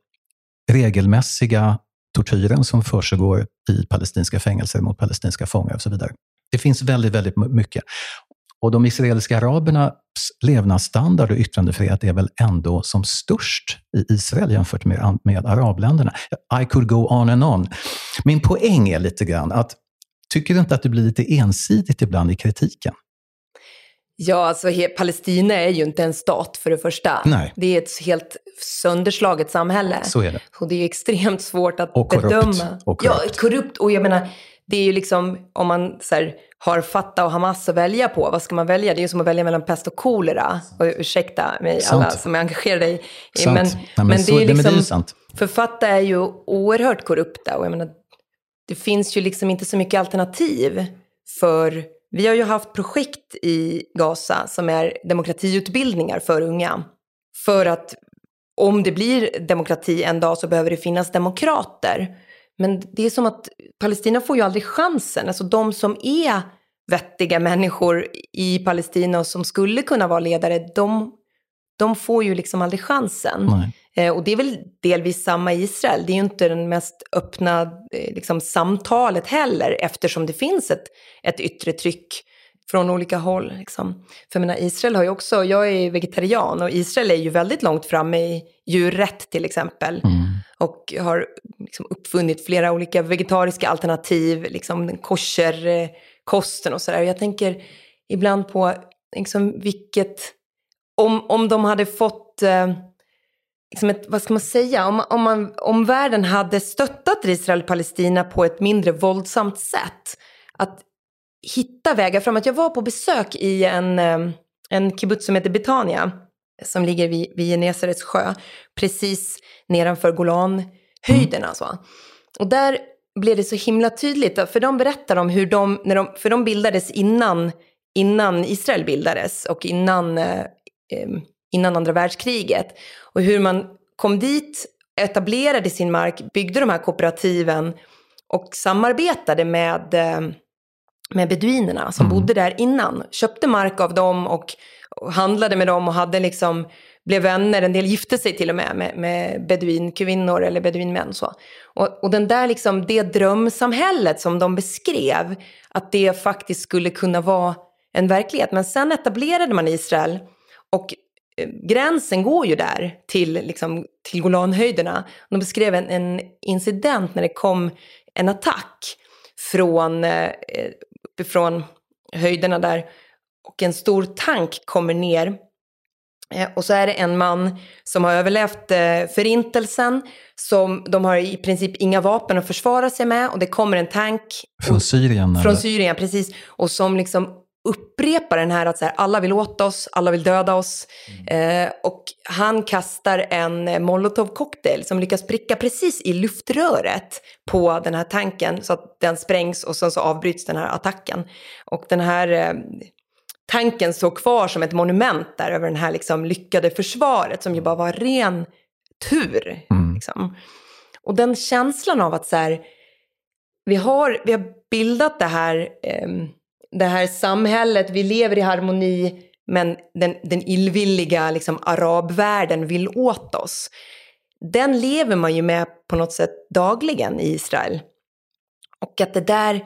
regelmässiga tortyren som försiggår i palestinska fängelser mot palestinska fångar och så vidare. Det finns väldigt, väldigt mycket. Och de israeliska arabernas levnadsstandard och yttrandefrihet är väl ändå som störst i Israel jämfört med, med arabländerna. I could go on and on. Min poäng är lite grann att, tycker du inte att det blir lite ensidigt ibland i kritiken? Ja, alltså Palestina är ju inte en stat för det första. Nej. Det är ett helt sönderslaget samhälle. Så är det. Och det är extremt svårt att och korrupt. bedöma. Och korrupt. Ja, korrupt. Och jag menar, det är ju liksom, om man så här, har Fatah och Hamas att välja på, vad ska man välja? Det är ju som att välja mellan pest och kolera. Och ursäkta mig sant. alla som är engagerade i. Sant. Men, Nej, men, men, så, det är liksom, det är sant. För Fatah är ju oerhört korrupta. Och jag menar, det finns ju liksom inte så mycket alternativ för vi har ju haft projekt i Gaza som är demokratiutbildningar för unga. För att om det blir demokrati en dag så behöver det finnas demokrater. Men det är som att Palestina får ju aldrig chansen. Alltså de som är vettiga människor i Palestina och som skulle kunna vara ledare, de, de får ju liksom aldrig chansen. Eh, och det är väl delvis samma i Israel. Det är ju inte den mest öppna eh, liksom, samtalet heller eftersom det finns ett, ett yttre tryck från olika håll. Liksom. För jag menar, Israel har ju också, jag är vegetarian och Israel är ju väldigt långt framme i djurrätt till exempel. Mm. Och har liksom uppfunnit flera olika vegetariska alternativ, liksom kosherkosten eh, och sådär. Jag tänker ibland på liksom vilket, om, om de hade fått eh, liksom ett, vad ska man säga, om, om, man, om världen hade stöttat Israel och Palestina på ett mindre våldsamt sätt, att hitta vägar framåt. Jag var på besök i en, eh, en kibbutz som heter Betania, som ligger vid, vid Genesarets sjö, precis nedanför Golanhöjderna. Mm. Så. Och där blev det så himla tydligt, för de berättar om hur de, när de, för de bildades innan, innan Israel bildades och innan, eh, innan andra världskriget. Och hur man kom dit, etablerade sin mark, byggde de här kooperativen och samarbetade med eh, med beduinerna som mm. bodde där innan. Köpte mark av dem och, och, handlade med dem och hade liksom, blev vänner. En del gifte sig till och med med, med beduinkvinnor eller beduinmän. Så. Och, och den där liksom, det drömsamhället som de beskrev, att det faktiskt skulle kunna vara en verklighet. Men sen etablerade man Israel och eh, gränsen går ju där till, liksom, till Golanhöjderna. De beskrev en, en incident när det kom en attack från eh, eh från höjderna där och en stor tank kommer ner. Eh, och så är det en man som har överlevt eh, förintelsen. Som, de har i princip inga vapen att försvara sig med och det kommer en tank. Från Syrien? Från Syrien, precis. Och som liksom upprepar den här att så här, alla vill åt oss, alla vill döda oss. Mm. Eh, och han kastar en molotovcocktail som lyckas pricka precis i luftröret på den här tanken så att den sprängs och sen så avbryts den här attacken. Och den här eh, tanken står kvar som ett monument där över det här liksom lyckade försvaret som ju bara var ren tur. Mm. Liksom. Och den känslan av att så här, vi har, vi har bildat det här eh, det här samhället, vi lever i harmoni, men den, den illvilliga liksom, arabvärlden vill åt oss. Den lever man ju med på något sätt dagligen i Israel. Och att det där,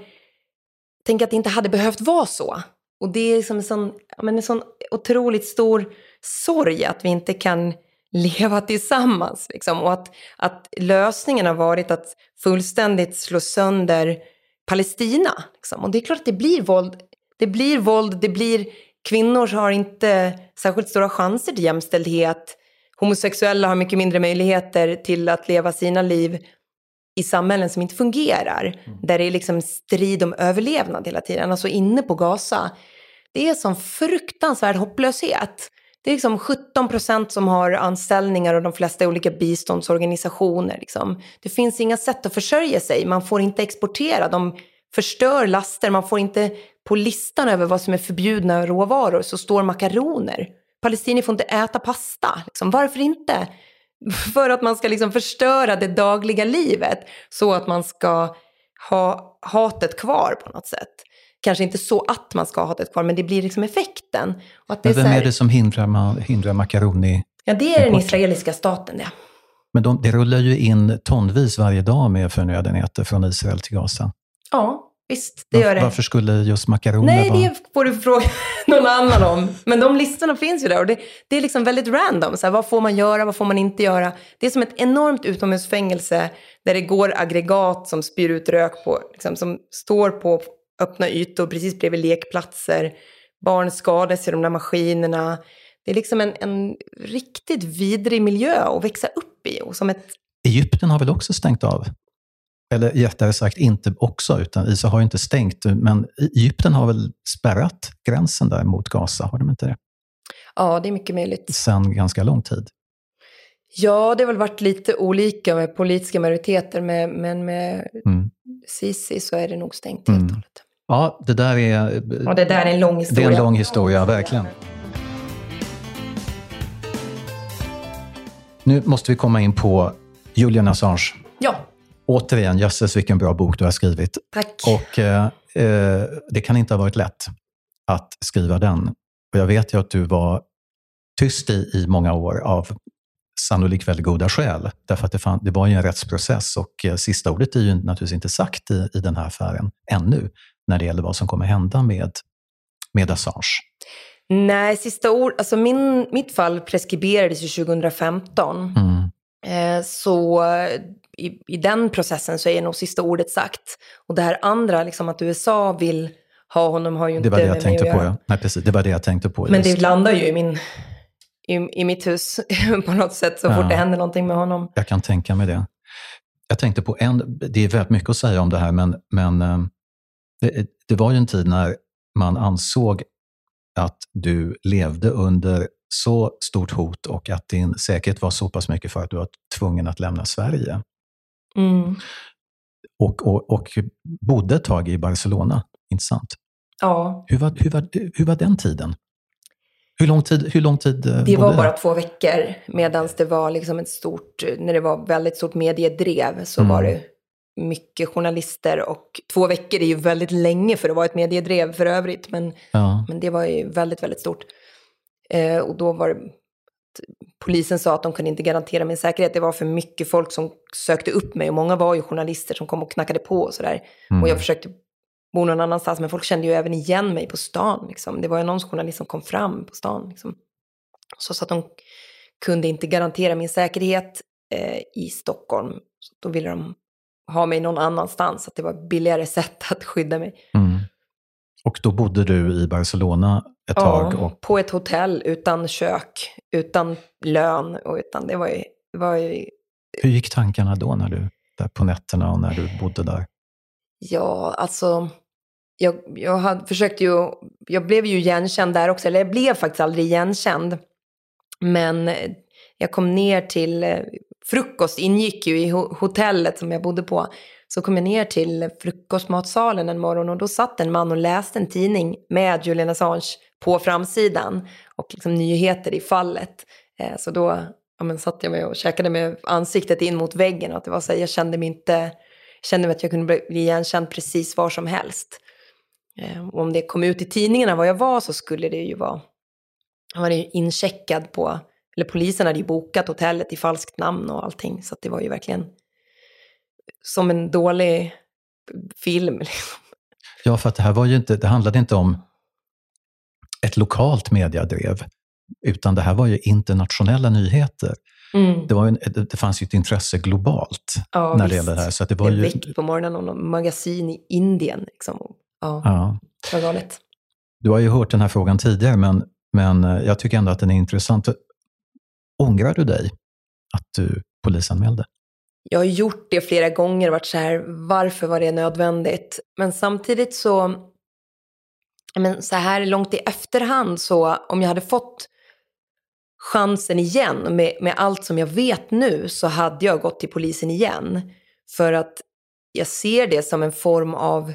tänk att det inte hade behövt vara så. Och det är liksom en sån, men en sån otroligt stor sorg att vi inte kan leva tillsammans. Liksom. Och att, att lösningen har varit att fullständigt slå sönder Palestina. Liksom. Och det är klart att det blir våld det blir våld, det blir... Kvinnor har inte särskilt stora chanser till jämställdhet. Homosexuella har mycket mindre möjligheter till att leva sina liv i samhällen som inte fungerar. Mm. Där det är liksom strid om överlevnad hela tiden. Alltså inne på Gaza, det är sån fruktansvärd hopplöshet. Det är liksom 17 procent som har anställningar och de flesta är olika biståndsorganisationer. Liksom. Det finns inga sätt att försörja sig. Man får inte exportera. De förstör laster. Man får inte på listan över vad som är förbjudna råvaror så står makaroner. Palestinier får inte äta pasta. Liksom. Varför inte? För att man ska liksom förstöra det dagliga livet så att man ska ha hatet kvar på något sätt. Kanske inte så att man ska ha hatet kvar, men det blir liksom effekten. Och att det men vem är, är, det som hindrar, hindrar makaroni? Ja, det är den israeliska staten det. Men de, det rullar ju in tonvis varje dag med förnödenheter från Israel till Gaza. Ja, Visst, det gör det. Varför skulle just makaroner Nej, vara... det får du fråga någon annan om. Men de listorna finns ju där och det, det är liksom väldigt random. Så här, vad får man göra, vad får man inte göra? Det är som ett enormt utomhusfängelse där det går aggregat som spyr ut rök på, liksom, som står på öppna ytor precis bredvid lekplatser. Barn skadas i de där maskinerna. Det är liksom en, en riktigt vidrig miljö att växa upp i. Och som ett... Egypten har väl också stängt av? eller rättare sagt inte också, utan Israel har ju inte stängt, men Egypten har väl spärrat gränsen där mot Gaza, har de inte det? Ja, det är mycket möjligt. Sen ganska lång tid. Ja, det har väl varit lite olika med politiska majoriteter, men med mm. Sisi så är det nog stängt helt och mm. hållet. Ja, det där är... Ja, det där är en lång historia. Det är en lång historia, verkligen. Nu måste vi komma in på Julian Assange. Ja. Återigen, jösses vilken bra bok du har skrivit. Tack. Och eh, eh, det kan inte ha varit lätt att skriva den. Och jag vet ju att du var tyst i, i många år av sannolikt väldigt goda skäl. Därför att det, fann, det var ju en rättsprocess och eh, sista ordet är ju naturligtvis inte sagt i, i den här affären ännu, när det gäller vad som kommer hända med, med Assange. Nej, sista ord, alltså min, mitt fall preskriberades ju 2015. Mm. Eh, så i, i den processen så är nog sista ordet sagt. Och det här andra, liksom att USA vill ha honom har ju inte Det var det jag tänkte på, ja. Nej, precis. Det var det jag tänkte på. Men just. det landar ju i, min, i, i mitt hus på något sätt så ja. fort det händer någonting med honom. Jag kan tänka mig det. Jag tänkte på en, det är väldigt mycket att säga om det här, men, men eh, det, det var ju en tid när man ansåg att du levde under så stort hot och att din säkerhet var så pass mycket för att du var tvungen att lämna Sverige. Mm. Och, och, och bodde ett tag i Barcelona, inte sant? Ja. Hur var, hur var, hur var den tiden? Hur lång tid, hur lång tid eh, Det var bara där? två veckor, medan det var liksom ett stort, när det var väldigt stort mediedrev så mm. var det mycket journalister och två veckor är ju väldigt länge för att vara ett mediedrev för övrigt, men, ja. men det var ju väldigt, väldigt stort. Eh, och då var det polisen sa att de kunde inte garantera min säkerhet. Det var för mycket folk som sökte upp mig och många var ju journalister som kom och knackade på och sådär. Mm. Och jag försökte bo någon annanstans, men folk kände ju även igen mig på stan. Liksom. Det var ju någon journalist som kom fram på stan. Liksom. Så, så att de kunde inte garantera min säkerhet eh, i Stockholm. Så då ville de ha mig någon annanstans, att det var ett billigare sätt att skydda mig. Mm. Och då bodde du i Barcelona ett ja, tag? Och... på ett hotell utan kök, utan lön och utan, det var ju, var ju... Hur gick tankarna då när du, där på nätterna och när du bodde där? Ja, alltså, jag, jag hade, försökte ju, jag blev ju igenkänd där också, eller jag blev faktiskt aldrig igenkänd. Men eh, jag kom ner till, eh, frukost ingick ju i hotellet som jag bodde på. Så kom jag ner till frukostmatsalen en morgon och då satt en man och läste en tidning med Julian Assange på framsidan och liksom nyheter i fallet. Eh, så då ja, men satt jag mig och käkade med ansiktet in mot väggen och att det var så här, jag kände mig inte, kände mig att jag kunde bli igenkänd precis var som helst. Eh, och om det kom ut i tidningarna vad jag var så skulle det ju vara, jag var ju incheckad på, eller polisen hade ju bokat hotellet i falskt namn och allting så det var ju verkligen som en dålig film. Liksom. Ja, för att det här var ju inte, det handlade inte om ett lokalt mediadrev, utan det här var ju internationella nyheter. Mm. Det, var en, det fanns ju ett intresse globalt ja, när det gällde det här. Så det var det ju... väck på morgonen om någon magasin i Indien. Liksom. Ja, ja. Var galet. Du har ju hört den här frågan tidigare, men, men eh, jag tycker ändå att den är intressant. Ångrar du dig att du polisanmälde? Jag har gjort det flera gånger och varit så här, varför var det nödvändigt? Men samtidigt så, men så här långt i efterhand så, om jag hade fått chansen igen med, med allt som jag vet nu så hade jag gått till polisen igen. För att jag ser det som en form av,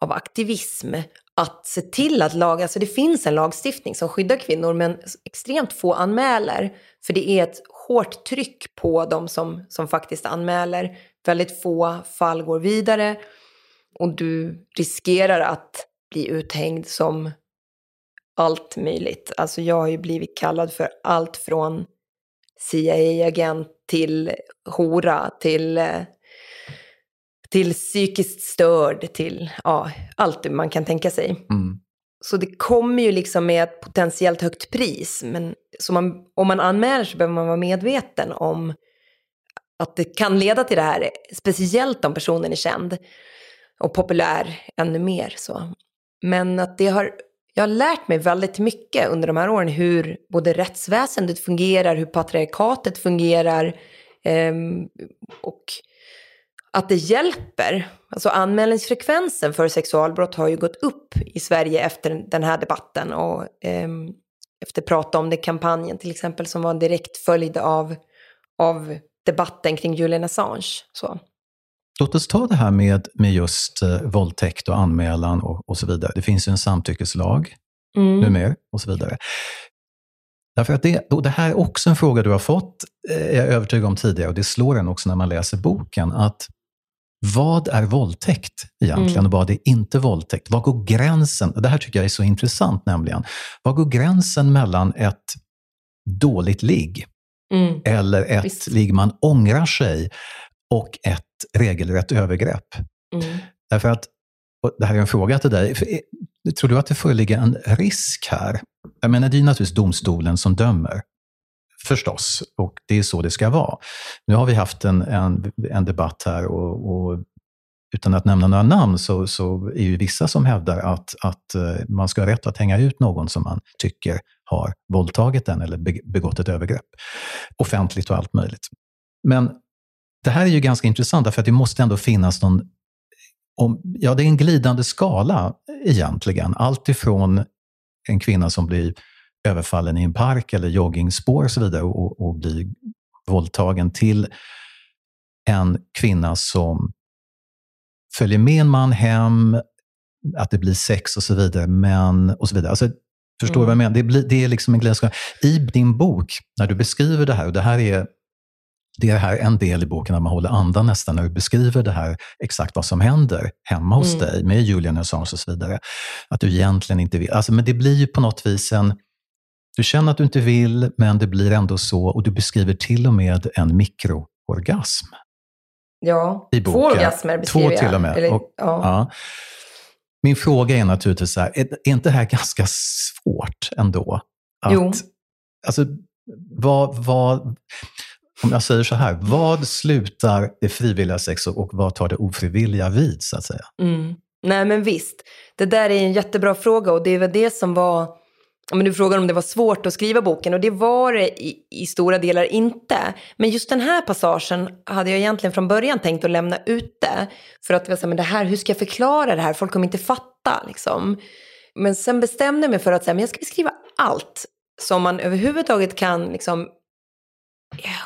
av aktivism. Att se till att lag, alltså det finns en lagstiftning som skyddar kvinnor men extremt få anmäler. För det är ett hårt tryck på de som, som faktiskt anmäler. Väldigt få fall går vidare och du riskerar att bli uthängd som allt möjligt. Alltså jag har ju blivit kallad för allt från CIA-agent till hora, till, eh, till psykiskt störd, till ja, allt man kan tänka sig. Mm. Så det kommer ju liksom med ett potentiellt högt pris. Men så man, om man anmäler så behöver man vara medveten om att det kan leda till det här. Speciellt om personen är känd och populär ännu mer. Så. Men att det har, jag har lärt mig väldigt mycket under de här åren hur både rättsväsendet fungerar, hur patriarkatet fungerar. Eh, och att det hjälper. Alltså anmälningsfrekvensen för sexualbrott har ju gått upp i Sverige efter den här debatten och eh, efter Prata om det-kampanjen till exempel som var en direkt följd av, av debatten kring Julian Assange. Så. Låt oss ta det här med, med just eh, våldtäkt och anmälan och, och så vidare. Det finns ju en samtyckeslag mm. numera och så vidare. Därför att det, det här är också en fråga du har fått, eh, är jag övertygad om tidigare, och det slår en också när man läser boken, att vad är våldtäkt egentligen mm. och vad är inte våldtäkt? Var går gränsen? Det här tycker jag är så intressant nämligen. Var går gränsen mellan ett dåligt ligg mm. eller ett Visst. ligg man ångrar sig och ett regelrätt övergrepp? Mm. Därför att, det här är en fråga till dig, tror du att det föreligger en risk här? Jag menar, det är naturligtvis domstolen som dömer förstås. Och det är så det ska vara. Nu har vi haft en, en, en debatt här och, och, utan att nämna några namn så, så är ju vissa som hävdar att, att eh, man ska ha rätt att hänga ut någon som man tycker har våldtagit den eller begått ett övergrepp. Offentligt och allt möjligt. Men det här är ju ganska intressant, därför att det måste ändå finnas någon om, ja, det är en glidande skala egentligen. Allt ifrån en kvinna som blir överfallen i en park eller joggingspår och så vidare och, och blir våldtagen till en kvinna som följer med en man hem, att det blir sex och så vidare. Men, och så vidare. Alltså, förstår du mm. vad jag menar? Det, blir, det är liksom en glädje. I din bok, när du beskriver det här, och det här är det är här en del i boken när man håller andan nästan, när du beskriver det här, exakt vad som händer hemma hos mm. dig med Julian Assange och så vidare. Att du egentligen inte vill. Alltså, men det blir ju på något vis en, du känner att du inte vill, men det blir ändå så och du beskriver till och med en mikroorgasm. Ja, i boken. två orgasmer beskriver. Två till och med. Eller, och, ja. Ja. Min fråga är naturligtvis så här, är, är inte det här ganska svårt ändå? Att, jo. Alltså, vad, vad, om jag säger så här, vad slutar det frivilliga sexet och vad tar det ofrivilliga vid, så att säga? Mm. Nej, men visst. Det där är en jättebra fråga och det är väl det som var men du frågar om det var svårt att skriva boken och det var det i, i, stora delar inte. Men just den här passagen hade jag egentligen från början tänkt att lämna ute. För att jag men det här, hur ska jag förklara det här? Folk kommer inte fatta. Liksom. Men sen bestämde jag mig för att säga, men jag ska beskriva allt som man överhuvudtaget kan liksom,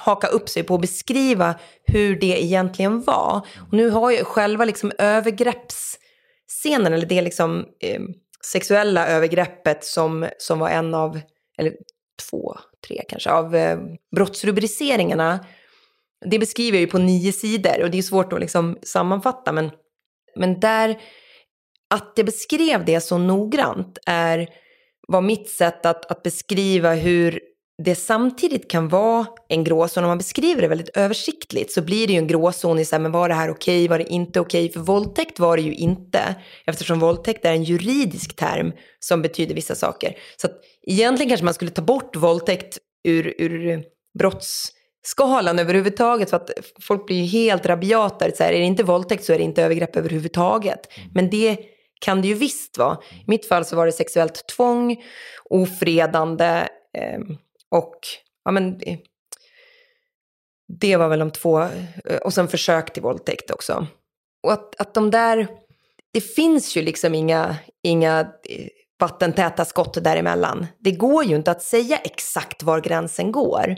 haka upp sig på och beskriva hur det egentligen var. Och nu har jag själva liksom övergreppsscenen, eller det liksom... Eh, sexuella övergreppet som, som var en av, eller två, tre kanske, av eh, brottsrubriceringarna. Det beskriver jag ju på nio sidor och det är svårt att liksom sammanfatta. Men, men där, att jag beskrev det så noggrant är, var mitt sätt att, att beskriva hur det samtidigt kan vara en gråzon. Om man beskriver det väldigt översiktligt så blir det ju en gråzon i så här, men var det här okej, okay, var det inte okej? Okay? För våldtäkt var det ju inte, eftersom våldtäkt är en juridisk term som betyder vissa saker. Så att egentligen kanske man skulle ta bort våldtäkt ur, ur brottsskalan överhuvudtaget, för att folk blir ju helt rabiata. Så här, är det inte våldtäkt så är det inte övergrepp överhuvudtaget. Men det kan det ju visst vara. I mitt fall så var det sexuellt tvång, ofredande eh, och ja, men, det var väl de två, eh, och sen försök till våldtäkt också. Och att, att de där, det finns ju liksom inga, inga eh, vattentäta skott däremellan. Det går ju inte att säga exakt var gränsen går.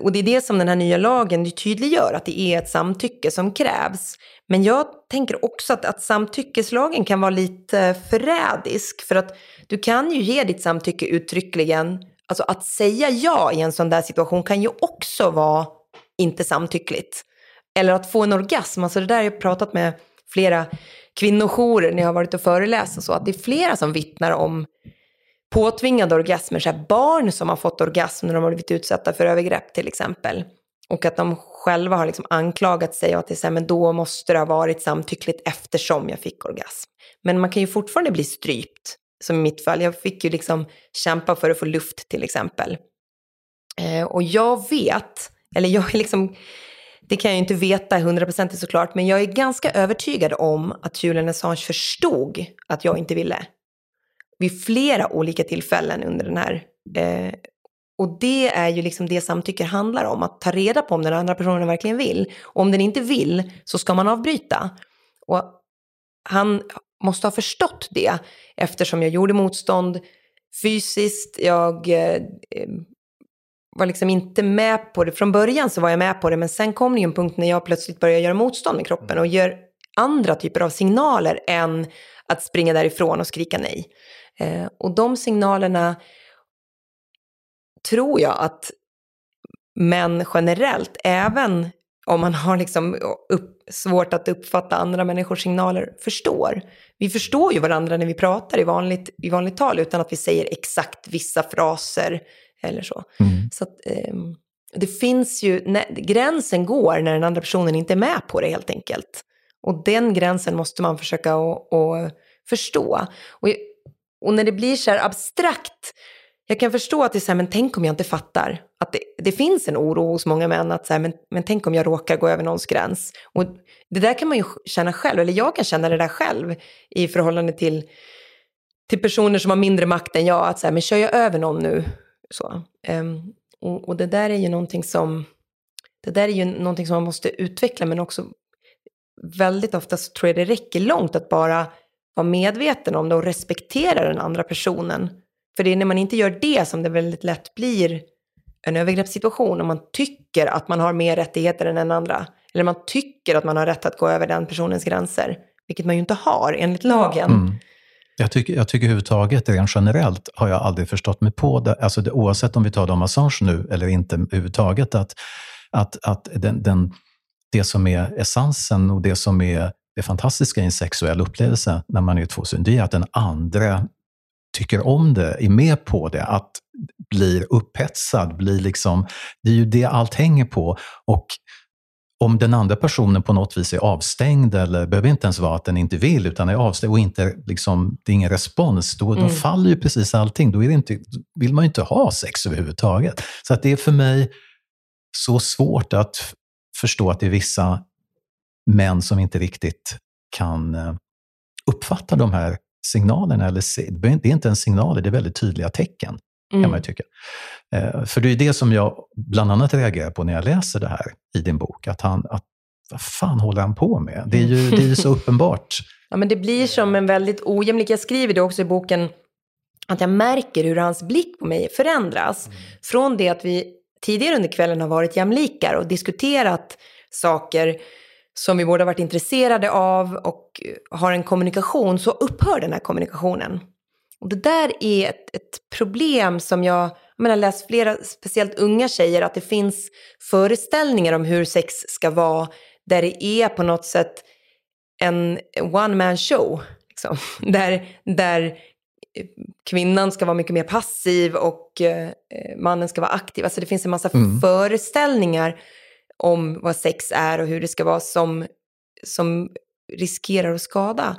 Och det är det som den här nya lagen tydliggör, att det är ett samtycke som krävs. Men jag tänker också att, att samtyckeslagen kan vara lite förrädisk, för att du kan ju ge ditt samtycke uttryckligen. Alltså att säga ja i en sån där situation kan ju också vara inte samtyckligt. Eller att få en orgasm, alltså det där har jag pratat med flera kvinnojourer när jag har varit och föreläst och så, att det är flera som vittnar om påtvingade orgasmer, så barn som har fått orgasm när de har blivit utsatta för övergrepp till exempel. Och att de själva har liksom anklagat sig och att det är så här, men då måste det ha varit samtyckligt eftersom jag fick orgasm. Men man kan ju fortfarande bli strypt, som i mitt fall. Jag fick ju liksom kämpa för att få luft till exempel. Eh, och jag vet, eller jag är liksom det kan jag ju inte veta hundraprocentigt såklart, men jag är ganska övertygad om att Julian Assange förstod att jag inte ville. Vid flera olika tillfällen under den här. Eh, och det är ju liksom det samtycke handlar om, att ta reda på om den andra personen verkligen vill. Och om den inte vill så ska man avbryta. Och han måste ha förstått det eftersom jag gjorde motstånd fysiskt, jag eh, var liksom inte med på det. Från början så var jag med på det, men sen kom det ju en punkt när jag plötsligt började göra motstånd med kroppen och gör andra typer av signaler än att springa därifrån och skrika nej. Eh, och de signalerna tror jag att män generellt, även om man har liksom upp, svårt att uppfatta andra människors signaler, förstår. Vi förstår ju varandra när vi pratar i vanligt, i vanligt tal utan att vi säger exakt vissa fraser eller så. Mm. så att, eh, det finns ju, när, gränsen går när den andra personen inte är med på det helt enkelt. Och den gränsen måste man försöka att förstå. Och, och när det blir så här abstrakt, jag kan förstå att det är så här, men tänk om jag inte fattar. Att det, det finns en oro hos många män att så här, men, men tänk om jag råkar gå över någons gräns. Och det där kan man ju känna själv, eller jag kan känna det där själv i förhållande till, till personer som har mindre makt än jag. Att så här, men kör jag över någon nu? Så. Um, och, och, det där är ju någonting som det där är ju någonting som man måste utveckla men också väldigt ofta så tror jag det räcker långt att bara vara medveten om det och respektera den andra personen. För det är när man inte gör det som det väldigt lätt blir en övergreppssituation om man tycker att man har mer rättigheter än den andra. Eller man tycker att man har rätt att gå över den personens gränser, vilket man ju inte har enligt lagen. Mm. Jag tycker, jag tycker överhuvudtaget, rent generellt, har jag aldrig förstått mig på, det, alltså det, oavsett om vi talar om Assange nu eller inte överhuvudtaget, att, att, att den, den, det som är essensen och det som är det fantastiska i en sexuell upplevelse när man är tvåsyn, det är att den andra tycker om det, är med på det, att blir upphetsad, blir liksom, det är ju det allt hänger på. Och om den andra personen på något vis är avstängd, eller behöver inte ens vara att den inte vill, utan är avstängd och inte, liksom, det är ingen respons, då, mm. då faller ju precis allting. Då är det inte, vill man ju inte ha sex överhuvudtaget. Så att det är för mig så svårt att förstå att det är vissa män som inte riktigt kan eh, uppfatta de här signalerna. Eller det är inte en signaler, det är väldigt tydliga tecken kan mm. man tycka. Eh, för det är det som jag bland annat reagerar på när jag läser det här i din bok. Att han, att, vad fan håller han på med? Det är ju, det är ju så uppenbart. Ja, men det blir som en väldigt ojämlik, jag skriver det också i boken, att jag märker hur hans blick på mig förändras. Mm. Från det att vi tidigare under kvällen har varit jämlikar och diskuterat saker som vi båda varit intresserade av och har en kommunikation, så upphör den här kommunikationen. Och det där är ett, ett problem som jag, jag har läst flera, speciellt unga tjejer, att det finns föreställningar om hur sex ska vara, där det är på något sätt en one man show. Liksom. Där, där kvinnan ska vara mycket mer passiv och eh, mannen ska vara aktiv. Alltså det finns en massa mm. föreställningar om vad sex är och hur det ska vara som, som riskerar att skada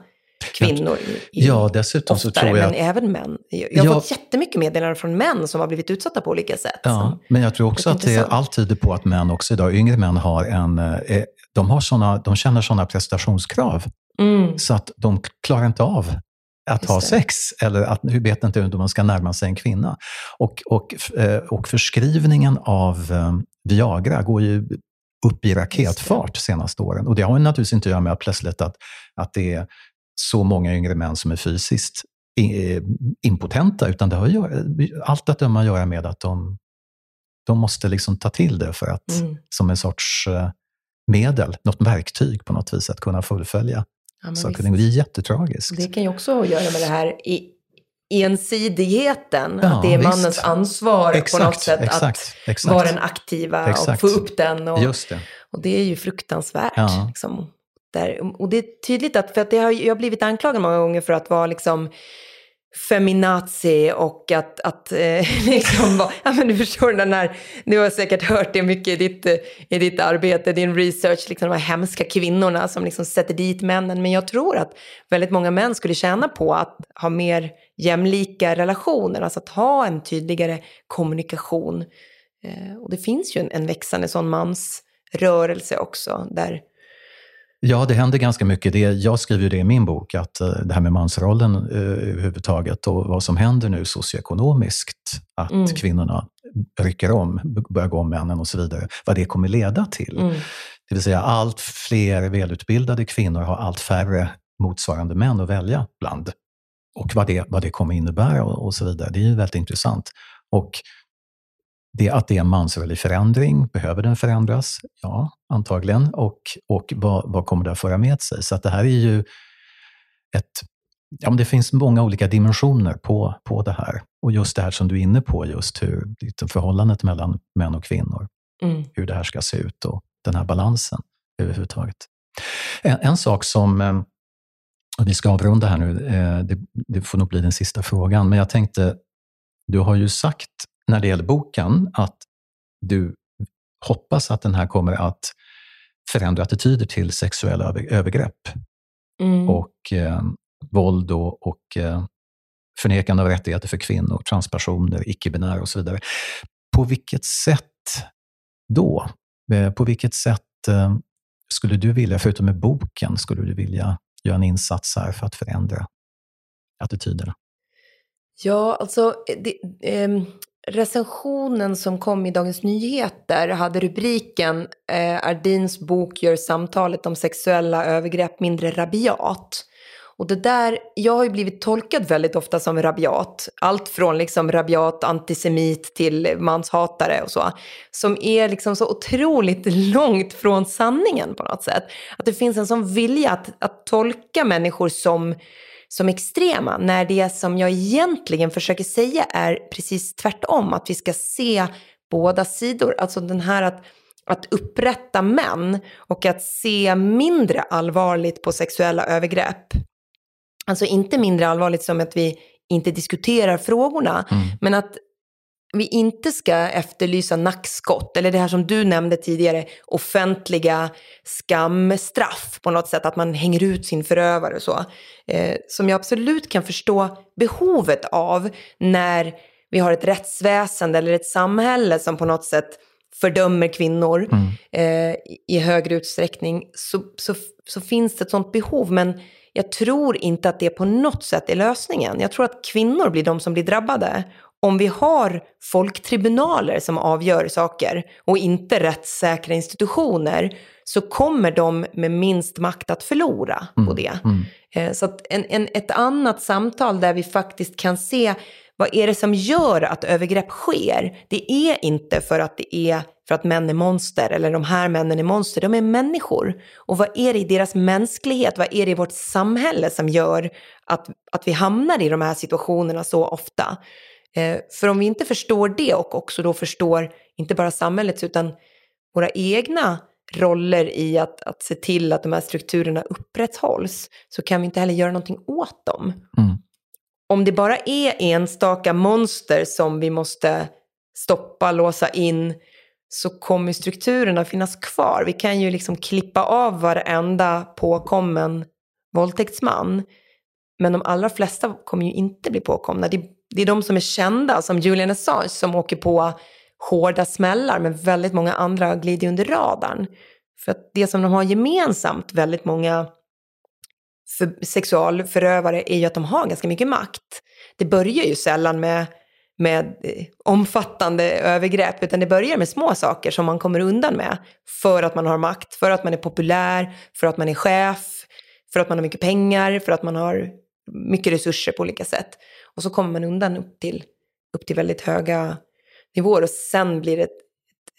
kvinnor. I, ja, dessutom oftare, så tror jag... Men även män. Jag har ja, fått jättemycket meddelanden från män som har blivit utsatta på olika sätt. Ja, men jag tror också att det allt tyder på att män också idag, yngre män, har en, eh, de, har såna, de känner sådana prestationskrav. Mm. Så att de klarar inte av att ha sex, eller att, hur vet inte hur man ska närma sig en kvinna. Och, och, eh, och förskrivningen av eh, Viagra går ju upp i raketfart de senaste åren. Och det har naturligtvis inte att göra med plötsligt att, att det är så många yngre män som är fysiskt impotenta, utan det har allt att döma att göra med att de, de måste liksom ta till det för att, mm. som en sorts medel, något verktyg på något vis att kunna fullfölja ja, saker Det är jättetragiskt. Det kan ju också göra med det här i, ensidigheten, ja, att det är mannens visst. ansvar exakt, på något sätt exakt, att exakt. vara den aktiva och få upp den. Och, Just det. och det är ju fruktansvärt. Ja. Liksom, där. Och det är tydligt att, för att det har, jag har blivit anklagad många gånger för att vara liksom feminazi och att, att eh, liksom vara, ja men du förstår den här, du har säkert hört det mycket i ditt, eh, i ditt arbete, din research, liksom de här hemska kvinnorna som liksom sätter dit männen. Men jag tror att väldigt många män skulle tjäna på att ha mer jämlika relationer, alltså att ha en tydligare kommunikation. Eh, och det finns ju en, en växande sån mansrörelse också, där Ja, det händer ganska mycket. Det, jag skriver ju det i min bok, att eh, det här med mansrollen eh, överhuvudtaget och vad som händer nu socioekonomiskt, att mm. kvinnorna rycker om, börjar gå om männen och så vidare, vad det kommer leda till. Mm. Det vill säga allt fler välutbildade kvinnor har allt färre motsvarande män att välja bland. Och vad det, vad det kommer innebära och, och så vidare. Det är ju väldigt intressant. Och det, att det är en mansroll i förändring. Behöver den förändras? Ja, antagligen. Och, och vad, vad kommer det att föra med sig? Så att det här är ju ett... Ja, men det finns många olika dimensioner på, på det här. Och just det här som du är inne på, just hur förhållandet mellan män och kvinnor, mm. hur det här ska se ut och den här balansen överhuvudtaget. En, en sak som, eh, och vi ska avrunda här nu, eh, det, det får nog bli den sista frågan, men jag tänkte, du har ju sagt när det gäller boken att du hoppas att den här kommer att förändra attityder till sexuella övergrepp mm. och eh, våld och, och eh, förnekande av rättigheter för kvinnor, transpersoner, icke-binära och så vidare. På vilket sätt då? Eh, på vilket sätt eh, skulle du vilja, förutom med boken, skulle du vilja göra en insats här för att förändra attityderna? Ja, alltså det, eh, recensionen som kom i Dagens Nyheter hade rubriken eh, Ardins bok gör samtalet om sexuella övergrepp mindre rabiat. Och det där, jag har ju blivit tolkad väldigt ofta som rabiat. Allt från liksom rabiat antisemit till manshatare och så. Som är liksom så otroligt långt från sanningen på något sätt. Att det finns en sån vilja att, att tolka människor som som extrema, när det som jag egentligen försöker säga är precis tvärtom, att vi ska se båda sidor. Alltså den här att, att upprätta män och att se mindre allvarligt på sexuella övergrepp. Alltså inte mindre allvarligt som att vi inte diskuterar frågorna, mm. men att vi inte ska efterlysa nackskott, eller det här som du nämnde tidigare, offentliga skamstraff på något sätt, att man hänger ut sin förövare och så. Eh, som jag absolut kan förstå behovet av när vi har ett rättsväsende eller ett samhälle som på något sätt fördömer kvinnor mm. eh, i högre utsträckning, så, så, så finns det ett sånt behov. Men jag tror inte att det på något sätt är lösningen. Jag tror att kvinnor blir de som blir drabbade om vi har folktribunaler som avgör saker och inte rättssäkra institutioner så kommer de med minst makt att förlora mm, på det. Mm. Eh, så att en, en, ett annat samtal där vi faktiskt kan se vad är det som gör att övergrepp sker? Det är inte för att det är för att män är monster eller de här männen är monster. De är människor. Och vad är det i deras mänsklighet, vad är det i vårt samhälle som gör att, att vi hamnar i de här situationerna så ofta? Eh, för om vi inte förstår det och också då förstår inte bara samhällets utan våra egna roller i att, att se till att de här strukturerna upprätthålls så kan vi inte heller göra någonting åt dem. Mm. Om det bara är enstaka monster som vi måste stoppa, låsa in, så kommer strukturerna finnas kvar. Vi kan ju liksom klippa av varenda påkommen våldtäktsman. Men de allra flesta kommer ju inte bli påkomna. Det det är de som är kända, som Julian Assange, som åker på hårda smällar, men väldigt många andra glider under radarn. För att det som de har gemensamt, väldigt många för sexualförövare är ju att de har ganska mycket makt. Det börjar ju sällan med, med eh, omfattande övergrepp, utan det börjar med små saker som man kommer undan med för att man har makt, för att man är populär, för att man är chef, för att man har mycket pengar, för att man har mycket resurser på olika sätt. Och så kommer man undan upp till, upp till väldigt höga nivåer och sen blir det ett,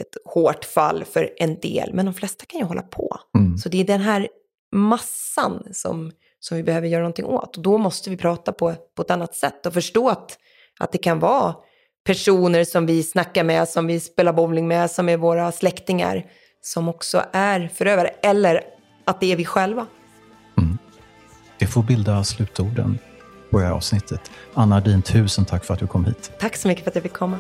ett hårt fall för en del. Men de flesta kan ju hålla på. Mm. Så det är den här massan som, som vi behöver göra någonting åt. Och då måste vi prata på, på ett annat sätt och förstå att, att det kan vara personer som vi snackar med, som vi spelar bowling med, som är våra släktingar, som också är förövare. Eller att det är vi själva. Mm. Det får bilda slutorden på det här avsnittet. Anna Ardin, tusen tack för att du kom hit. Tack så mycket för att jag fick komma.